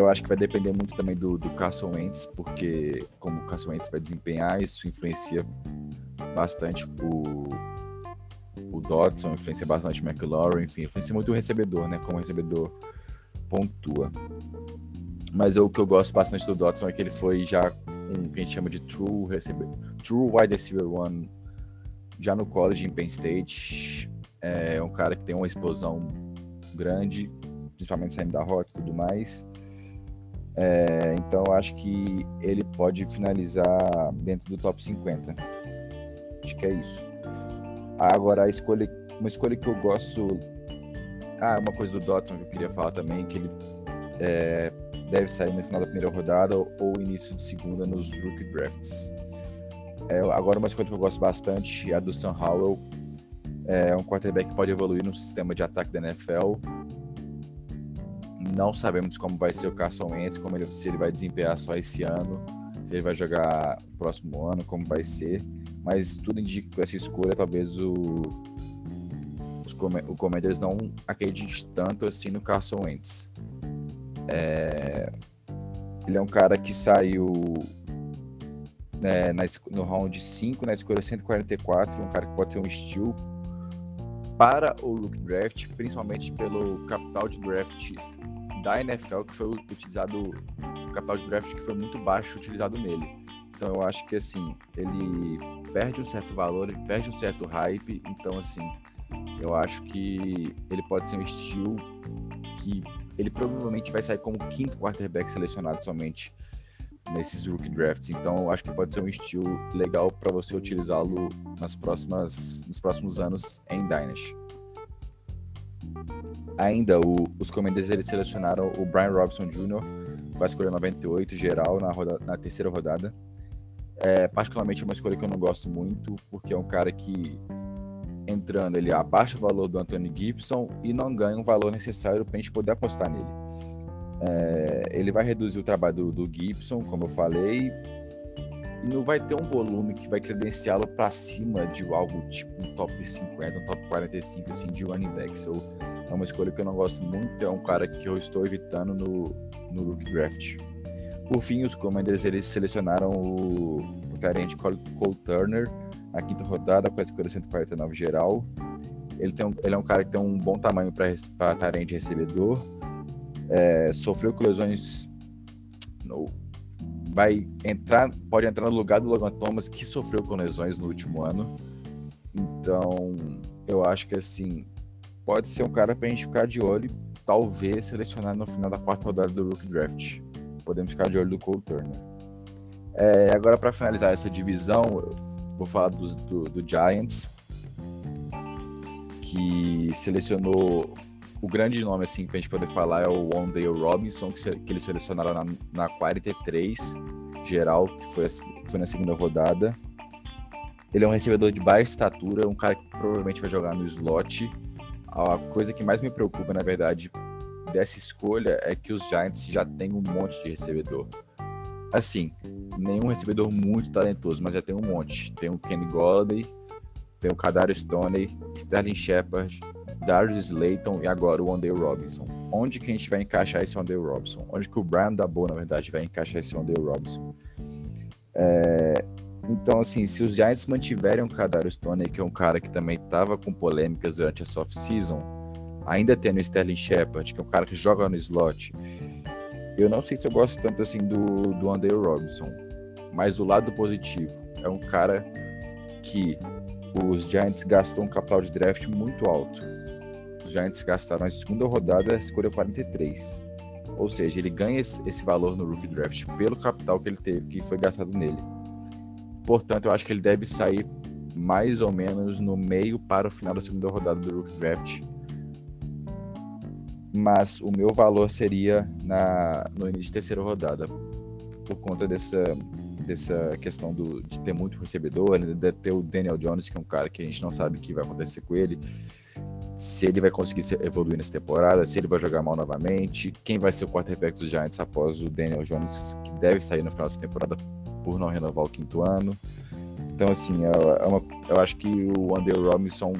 eu acho que vai depender muito também do, do Carson Wentz, porque como o Carson Wentz vai desempenhar, isso influencia bastante o, o Dodson, influencia bastante o McLaurin, enfim, influencia muito o recebedor, né? Como o recebedor pontua. Mas eu, o que eu gosto bastante do Dodson é que ele foi já um que a gente chama de true receiver, true wide receiver one, já no college em Penn State. É um cara que tem uma explosão grande, principalmente saindo da rota e tudo mais. É, então acho que ele pode finalizar dentro do top 50. Acho que é isso. Agora a escolha, uma escolha que eu gosto. Ah, uma coisa do Dotson que eu queria falar também, que ele é, deve sair no final da primeira rodada ou início de segunda nos rookie drafts. É, agora uma escolha que eu gosto bastante é a do Sam Howell. É um quarterback que pode evoluir no sistema de ataque da NFL não sabemos como vai ser o Carson Wentz, como ele, se ele vai desempenhar só esse ano, se ele vai jogar o próximo ano, como vai ser. Mas tudo indica que essa escolha talvez o, os, o Commanders não acredite tanto assim no Carson Wentz. É, ele é um cara que saiu né, na, no round 5, na escolha 144, um cara que pode ser um estilo para o Rook Draft, principalmente pelo capital de draft da NFL que foi utilizado, o capital de draft que foi muito baixo utilizado nele. Então eu acho que assim, ele perde um certo valor, ele perde um certo hype, então assim, eu acho que ele pode ser um estilo que ele provavelmente vai sair como quinto quarterback selecionado somente nesses rookie drafts. Então, eu acho que pode ser um estilo legal para você utilizá-lo nas próximas nos próximos anos em Dynasty. Ainda, o, os Commanders eles selecionaram o Brian Robson Jr., com a escolha 98 geral na, roda, na terceira rodada. É, particularmente é uma escolha que eu não gosto muito, porque é um cara que, entrando, ele abaixa o valor do Anthony Gibson e não ganha o valor necessário para a gente poder apostar nele. É, ele vai reduzir o trabalho do, do, Gibson, como eu falei, não vai ter um volume que vai credenciá-lo para cima de algo tipo um top 50, um top 45 assim, de running backs. Eu, é uma escolha que eu não gosto muito, é um cara que eu estou evitando no, no rookie draft. Por fim, os Commanders eles selecionaram o, o Tyrant Cole, Cole Turner na quinta rodada com a escolha 149 geral. Ele, tem um, ele é um cara que tem um bom tamanho para Tyrant recebedor. É, sofreu com lesões no, vai entrar, pode entrar no lugar do Logan Thomas, que sofreu com lesões no último ano. Então, eu acho que assim, pode ser um cara pra gente ficar de olho, talvez selecionar no final da quarta rodada do Rookie Draft. Podemos ficar de olho do Cole Turner. É, agora, para finalizar essa divisão, vou falar do, do, do Giants, que selecionou o grande nome assim pra gente poder falar é o Wondale Robinson, que, que eles selecionaram na, na 43 geral, que foi, foi na segunda rodada. Ele é um recebedor de baixa estatura, um cara que provavelmente vai jogar no slot. A coisa que mais me preocupa, na verdade, dessa escolha é que os Giants já têm um monte de recebedor. Assim, nenhum recebedor muito talentoso, mas já tem um monte. Tem o Kenny Golladay, tem o Kadar Stoney, Sterling Shepard, Darius Slayton e agora o Wandale Robinson. Onde que a gente vai encaixar esse Wandale Robinson? Onde que o Brian da Boa, na verdade, vai encaixar esse Wandale Robinson? É... Então, assim, se os Giants mantiverem o Kadarius Stoney, que é um cara que também estava com polêmicas durante a off-season, ainda tendo o Sterling Shepard, que é um cara que joga no slot, eu não sei se eu gosto tanto assim do, do Wandale Robinson, mas do lado positivo, é um cara que os Giants gastou um capital de draft muito alto os Giants gastaram a segunda rodada, a escolha 43. Ou seja, ele ganha esse valor no rookie draft pelo capital que ele teve, que foi gastado nele. Portanto, eu acho que ele deve sair mais ou menos no meio para o final da segunda rodada do rookie draft. Mas o meu valor seria na, no início da terceira rodada, por conta dessa, dessa questão do, de ter muito recebedor, né, de ter o Daniel Jones, que é um cara que a gente não sabe o que vai acontecer com ele se ele vai conseguir evoluir nessa temporada, se ele vai jogar mal novamente, quem vai ser o quarterback dos Giants após o Daniel Jones, que deve sair no final dessa temporada por não renovar o quinto ano. Então, assim, é, é uma, eu acho que o Andrew Robinson,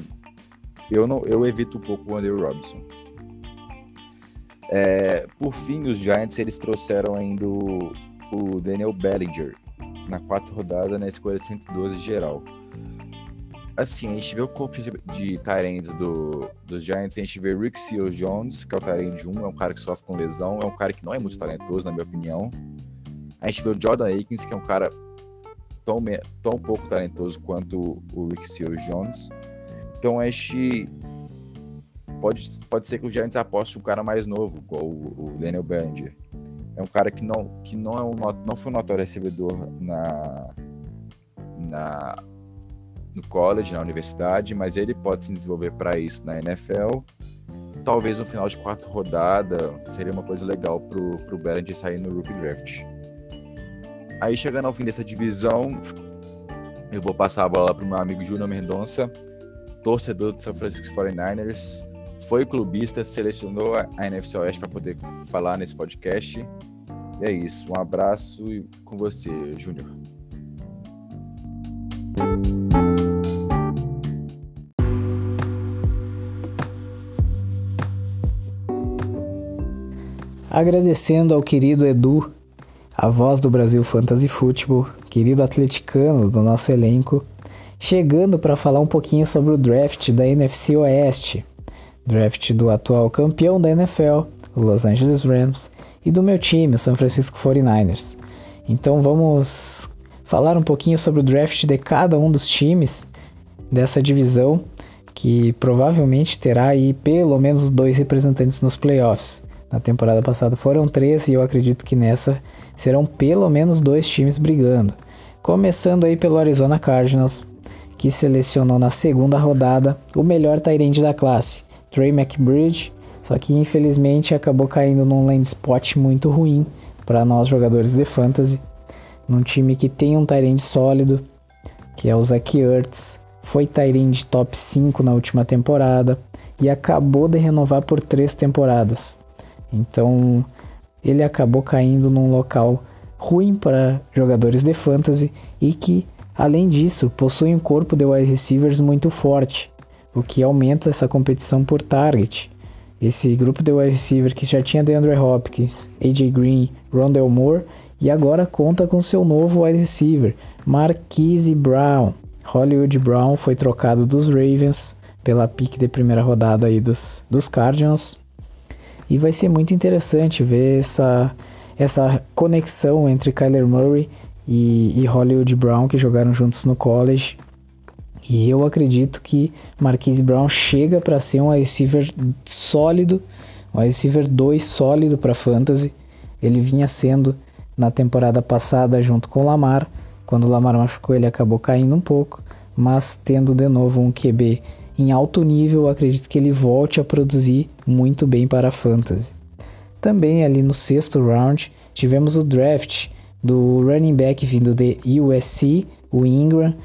eu, não, eu evito um pouco o Andrew Robinson. É, por fim, os Giants eles trouxeram ainda o, o Daniel Bellinger na quarta rodada na escolha 112 geral assim, a gente vê o corpo de Tyrands do, dos Giants, a gente vê Rick Seals Jones, que é o Tyrande 1, é um cara que sofre com lesão, é um cara que não é muito talentoso, na minha opinião. A gente vê o Jordan Akins, que é um cara tão, tão pouco talentoso quanto o Rick Seals Jones. Então a gente pode, pode ser que o Giants aposte um cara mais novo, igual o, o Daniel Bellinger. É um cara que não, que não, é um, não foi um notório recebedor na, na no college, na universidade, mas ele pode se desenvolver para isso na NFL. Talvez no final de quarta rodada seria uma coisa legal pro, pro Bellinger sair no Rookie Draft. Aí chegando ao fim dessa divisão, eu vou passar a bola para o meu amigo Júnior Mendonça, torcedor do São Francisco 49ers, foi clubista, selecionou a NFC Oeste para poder falar nesse podcast. E é isso, um abraço e com você, Júnior. Agradecendo ao querido Edu, a voz do Brasil Fantasy Football, querido atleticano do nosso elenco, chegando para falar um pouquinho sobre o draft da NFC Oeste, draft do atual campeão da NFL, o Los Angeles Rams, e do meu time, o San Francisco 49ers. Então vamos falar um pouquinho sobre o draft de cada um dos times dessa divisão, que provavelmente terá aí pelo menos dois representantes nos playoffs. Na temporada passada foram três e eu acredito que nessa serão pelo menos dois times brigando. Começando aí pelo Arizona Cardinals, que selecionou na segunda rodada o melhor Tyrande da classe, Trey McBridge, só que infelizmente acabou caindo num land spot muito ruim para nós jogadores de fantasy, num time que tem um Tyrande sólido, que é o Zach Ertz, foi Tyrande top 5 na última temporada e acabou de renovar por três temporadas. Então ele acabou caindo num local ruim para jogadores de fantasy e que, além disso, possui um corpo de wide receivers muito forte, o que aumenta essa competição por target. Esse grupo de wide receiver que já tinha DeAndre Hopkins, AJ Green, Rondell Moore e agora conta com seu novo wide receiver, Marquise Brown. Hollywood Brown foi trocado dos Ravens pela pick de primeira rodada aí dos, dos Cardinals. E vai ser muito interessante ver essa, essa conexão entre Kyler Murray e, e Hollywood Brown que jogaram juntos no college. E eu acredito que Marquise Brown chega para ser um receiver sólido, um receiver 2 sólido para fantasy. Ele vinha sendo na temporada passada junto com Lamar. Quando Lamar machucou, ele acabou caindo um pouco, mas tendo de novo um QB em alto nível, acredito que ele volte a produzir muito bem para a fantasy. Também ali no sexto round, tivemos o draft do running back vindo de USC, o Ingram,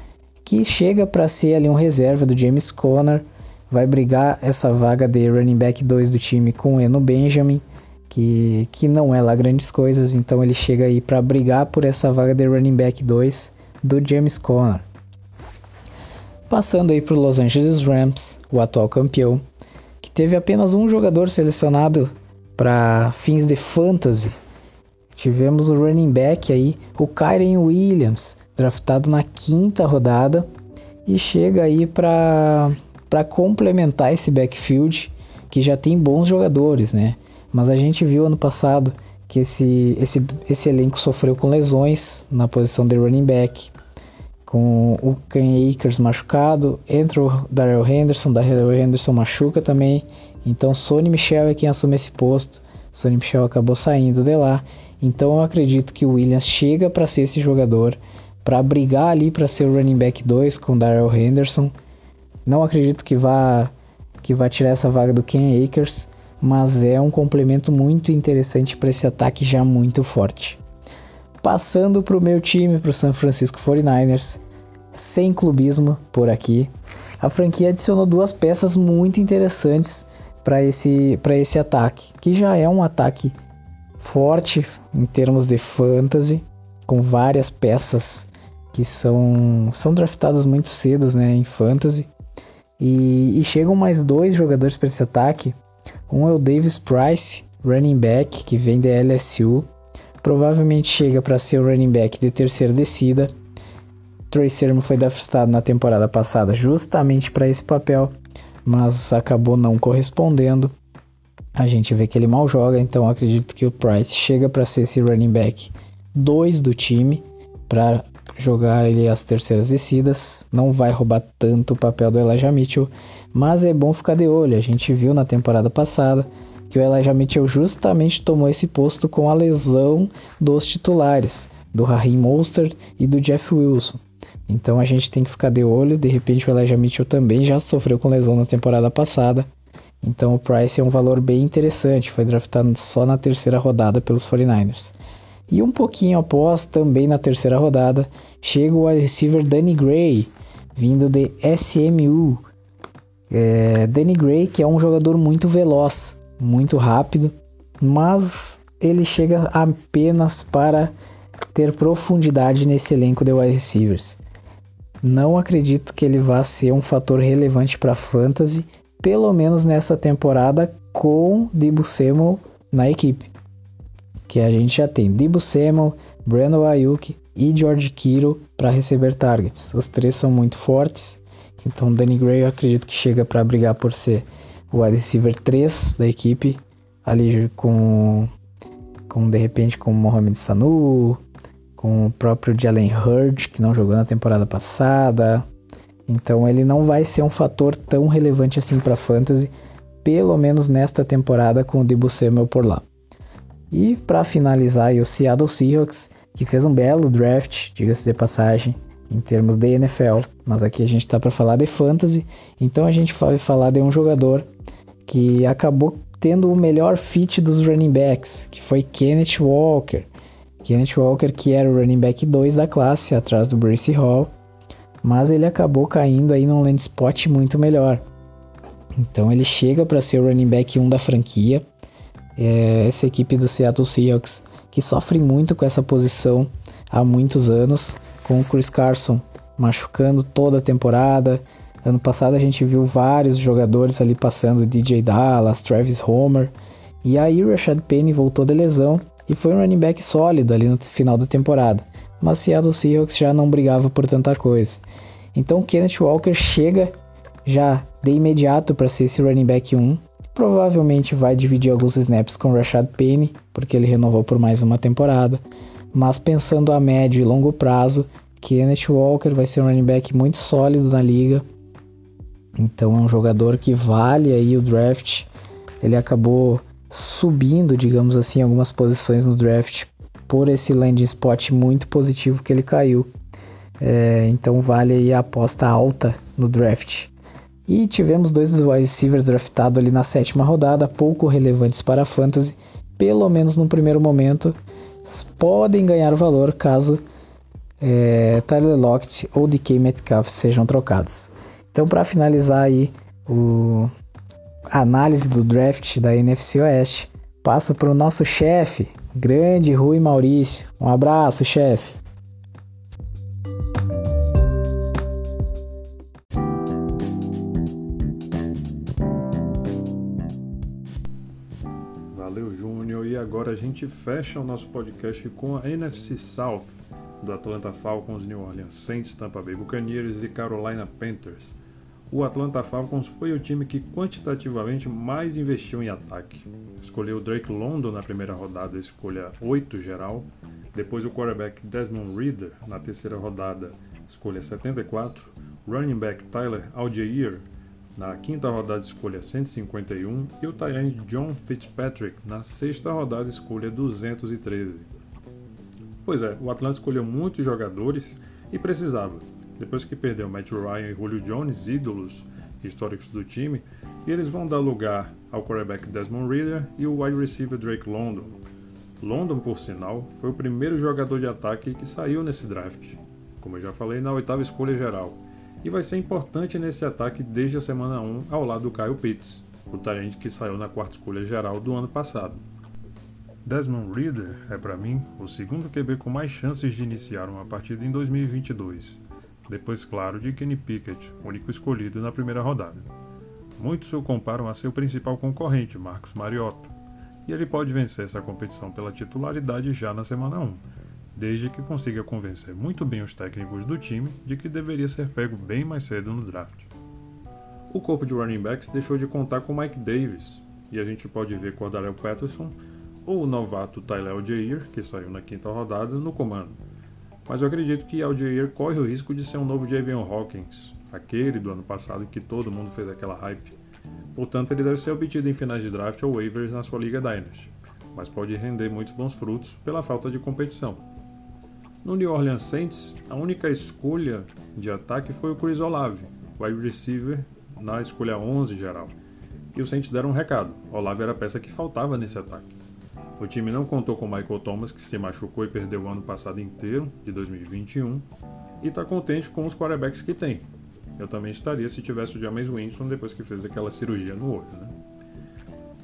que chega para ser ali um reserva do James Conner, vai brigar essa vaga de running back 2 do time com o Eno Benjamin, que, que não é lá grandes coisas, então ele chega aí para brigar por essa vaga de running back 2 do James Conner. Passando aí para o Los Angeles Rams, o atual campeão, que teve apenas um jogador selecionado para fins de fantasy. Tivemos o running back aí, o Kyren Williams, draftado na quinta rodada e chega aí para complementar esse backfield que já tem bons jogadores, né? Mas a gente viu ano passado que esse, esse, esse elenco sofreu com lesões na posição de running back com o Ken Akers machucado, entra o Daryl Henderson, Daryl Henderson machuca também, então Sonny Michel é quem assume esse posto. Sonny Michel acabou saindo de lá, então eu acredito que o Williams chega para ser esse jogador, para brigar ali para ser o running back 2 com Daryl Henderson. Não acredito que vá que vá tirar essa vaga do Ken Akers, mas é um complemento muito interessante para esse ataque já muito forte. Passando para o meu time, para o San Francisco 49ers, sem clubismo por aqui. A franquia adicionou duas peças muito interessantes para esse, esse ataque, que já é um ataque forte em termos de fantasy, com várias peças que são, são draftadas muito cedo né, em fantasy. E, e chegam mais dois jogadores para esse ataque. Um é o Davis Price, running back, que vem da LSU. Provavelmente chega para ser o running back de terceira descida Trey Sermon foi draftado na temporada passada justamente para esse papel, mas acabou não correspondendo. A gente vê que ele mal joga, então acredito que o Price chega para ser esse running back 2 do time, para jogar ele as terceiras descidas. Não vai roubar tanto o papel do Elijah Mitchell, mas é bom ficar de olho. A gente viu na temporada passada que o Elijah Mitchell justamente tomou esse posto com a lesão dos titulares, do Raheem Mostert e do Jeff Wilson. Então a gente tem que ficar de olho. De repente o Elijah Mitchell também já sofreu com lesão na temporada passada. Então o Price é um valor bem interessante. Foi draftado só na terceira rodada pelos 49ers. E um pouquinho após, também na terceira rodada, chega o wide receiver Danny Gray, vindo de SMU. É, Danny Gray, que é um jogador muito veloz, muito rápido, mas ele chega apenas para ter profundidade nesse elenco de wide receivers. Não acredito que ele vá ser um fator relevante para fantasy, pelo menos nessa temporada com Debo Samuel na equipe. Que a gente já tem Debo Samuel, Brandon Ayuk e George Kittle para receber targets. Os três são muito fortes, então Danny Gray eu acredito que chega para brigar por ser o wide receiver 3 da equipe, ali com, com de repente com Mohamed Sanu, com o próprio Jalen Hurd, que não jogou na temporada passada. Então ele não vai ser um fator tão relevante assim para fantasy, pelo menos nesta temporada com o Debo Samuel por lá. E para finalizar, o Seattle Seahawks, que fez um belo draft, diga-se de passagem, em termos de NFL, mas aqui a gente está para falar de fantasy, então a gente vai falar de um jogador que acabou tendo o melhor fit dos running backs, que foi Kenneth Walker. Kenneth Walker, que era o running back 2 da classe, atrás do Brace Hall, mas ele acabou caindo aí num land spot muito melhor. Então ele chega para ser o running back 1 da franquia, é, essa equipe do Seattle Seahawks que sofre muito com essa posição há muitos anos, com o Chris Carson machucando toda a temporada. Ano passado a gente viu vários jogadores ali passando, DJ Dallas, Travis Homer. E aí o Rashad Penny voltou de lesão e foi um running back sólido ali no final da temporada. Mas Seattle Seahawks já não brigava por tanta coisa. Então Kenneth Walker chega já de imediato para ser esse running back 1. Provavelmente vai dividir alguns snaps com Rashad Penny, porque ele renovou por mais uma temporada. Mas pensando a médio e longo prazo, Kenneth Walker vai ser um running back muito sólido na liga. Então é um jogador que vale aí o draft. Ele acabou subindo, digamos assim, algumas posições no draft por esse landing spot muito positivo que ele caiu. É, então vale aí a aposta alta no draft. E tivemos dois wide receivers draftados ali na sétima rodada, pouco relevantes para a fantasy, pelo menos no primeiro momento, podem ganhar valor caso é, Tyler Lockett ou DK Metcalf sejam trocados. Então, para finalizar aí o, a análise do draft da NFC Oeste, passo para o nosso chefe, grande Rui Maurício. Um abraço, chefe. Gente fecha o nosso podcast com a NFC South do Atlanta Falcons, New Orleans Saints, Tampa Bay Buccaneers e Carolina Panthers. O Atlanta Falcons foi o time que quantitativamente mais investiu em ataque. Escolheu Drake London na primeira rodada, escolha 8 geral. Depois o quarterback Desmond Reader na terceira rodada, escolha 74. Running back Tyler Algier na quinta rodada, escolha 151. E o tight John Fitzpatrick na sexta rodada, escolha 213. Pois é, o Atlanta escolheu muitos jogadores e precisava. Depois que perdeu Matt Ryan e Julio Jones, ídolos históricos do time, eles vão dar lugar ao quarterback Desmond Reader e o wide receiver Drake London. London, por sinal, foi o primeiro jogador de ataque que saiu nesse draft, como eu já falei, na oitava escolha geral, e vai ser importante nesse ataque desde a semana 1 ao lado do Kyle Pitts, o talento que saiu na quarta escolha geral do ano passado. Desmond Reader é, para mim, o segundo QB com mais chances de iniciar uma partida em 2022, depois, claro, de Kenny Pickett, único escolhido na primeira rodada. Muitos o comparam a seu principal concorrente, Marcos Mariota, e ele pode vencer essa competição pela titularidade já na semana 1, desde que consiga convencer muito bem os técnicos do time de que deveria ser pego bem mais cedo no draft. O corpo de running backs deixou de contar com Mike Davis, e a gente pode ver Cordarel Patterson ou o novato Tyler Algier, que saiu na quinta rodada, no comando. Mas eu acredito que Algier corre o risco de ser um novo Javion Hawkins, aquele do ano passado que todo mundo fez aquela hype. Portanto, ele deve ser obtido em finais de draft ou waivers na sua Liga Dynasty, mas pode render muitos bons frutos pela falta de competição. No New Orleans Saints, a única escolha de ataque foi o Chris Olave, wide receiver na escolha 11 geral. E os Saints deram um recado: Olave era a peça que faltava nesse ataque. O time não contou com Michael Thomas, que se machucou e perdeu o ano passado inteiro, de 2021, e está contente com os quarterbacks que tem. Eu também estaria se tivesse o James Winston depois que fez aquela cirurgia no olho. Né?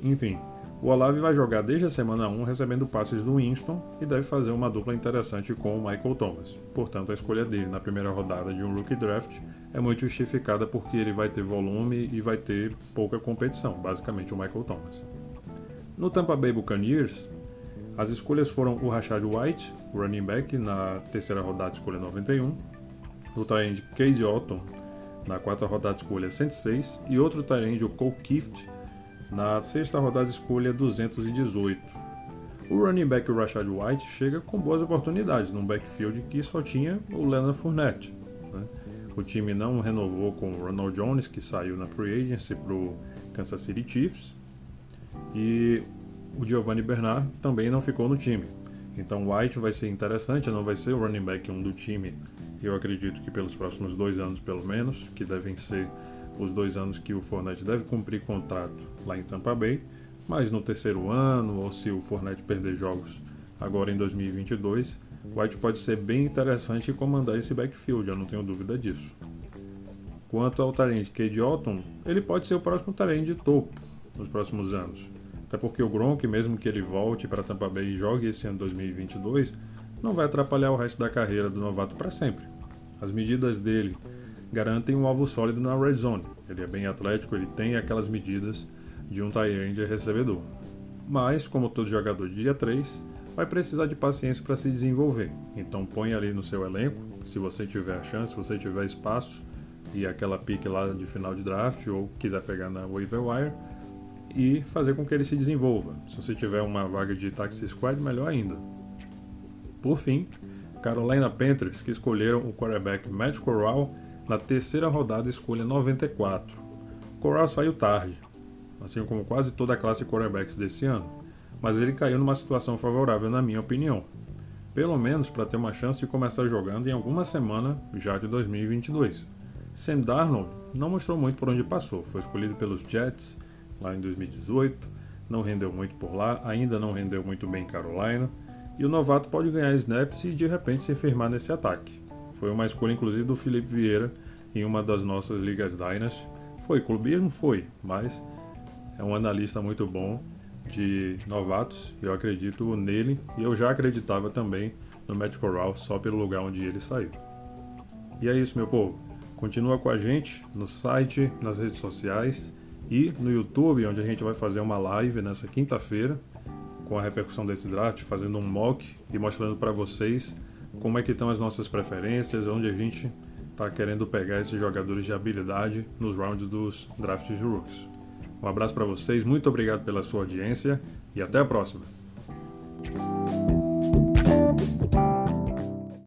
Enfim, o Olave vai jogar desde a semana 1 recebendo passes do Winston e deve fazer uma dupla interessante com o Michael Thomas. Portanto, a escolha dele na primeira rodada de um rookie draft é muito justificada porque ele vai ter volume e vai ter pouca competição, basicamente o Michael Thomas. No Tampa Bay Buccaneers, as escolhas foram o Rashad White, running back, na terceira rodada, escolha 91, o tight Cade Otton, na quarta rodada, escolha 106, e outro tight o Cole Kift, na sexta rodada, escolha 218. O running back Rashad White chega com boas oportunidades num backfield que só tinha o Leonard Fournette. Né? O time não renovou com o Ronald Jones, que saiu na free agency para o Kansas City Chiefs, e o Giovanni Bernard também não ficou no time. Então White vai ser interessante, não vai ser o running back 1 do time. Eu acredito que pelos próximos dois anos pelo menos, que devem ser os dois anos que o Fournette deve cumprir contrato lá em Tampa Bay. Mas no terceiro ano, ou se o Fournette perder jogos agora em 2022, White pode ser bem interessante comandar esse backfield, eu não tenho dúvida disso. Quanto ao talento Cade Otton, ele pode ser o próximo talento de topo nos próximos anos. Até porque o Gronk, mesmo que ele volte para Tampa Bay e jogue esse ano 2022, não vai atrapalhar o resto da carreira do novato para sempre. As medidas dele garantem um alvo sólido na red zone. Ele é bem atlético, ele tem aquelas medidas de um tight recebedor. Mas, como todo jogador de dia 3, vai precisar de paciência para se desenvolver. Então põe ali no seu elenco, se você tiver a chance, se você tiver espaço e aquela pique lá de final de draft ou quiser pegar na waiver wire e fazer com que ele se desenvolva. Se você tiver uma vaga de taxi squad, melhor ainda. Por fim, Carolina Panthers que escolheram o quarterback Matt Corral na terceira rodada escolha 94. Corral saiu tarde, assim como quase toda a classe quarterbacks desse ano, mas ele caiu numa situação favorável na minha opinião. Pelo menos para ter uma chance de começar jogando em alguma semana já de 2022. Sam Darnold não mostrou muito por onde passou, foi escolhido pelos Jets lá em 2018, não rendeu muito por lá, ainda não rendeu muito bem em Carolina, e o novato pode ganhar snaps e de repente se firmar nesse ataque. Foi uma escolha inclusive do Felipe Vieira em uma das nossas ligas Dynasty. Foi clubismo? Foi, mas é um analista muito bom de novatos. Eu acredito nele e eu já acreditava também no Matt Corral só pelo lugar onde ele saiu. E é isso, meu povo. Continua com a gente no site, nas redes sociais e no YouTube, onde a gente vai fazer uma live nessa quinta-feira com a repercussão desse draft, fazendo um mock e mostrando para vocês como é que estão as nossas preferências, onde a gente está querendo pegar esses jogadores de habilidade nos rounds dos drafts de rooks. Um abraço para vocês, muito obrigado pela sua audiência e até a próxima.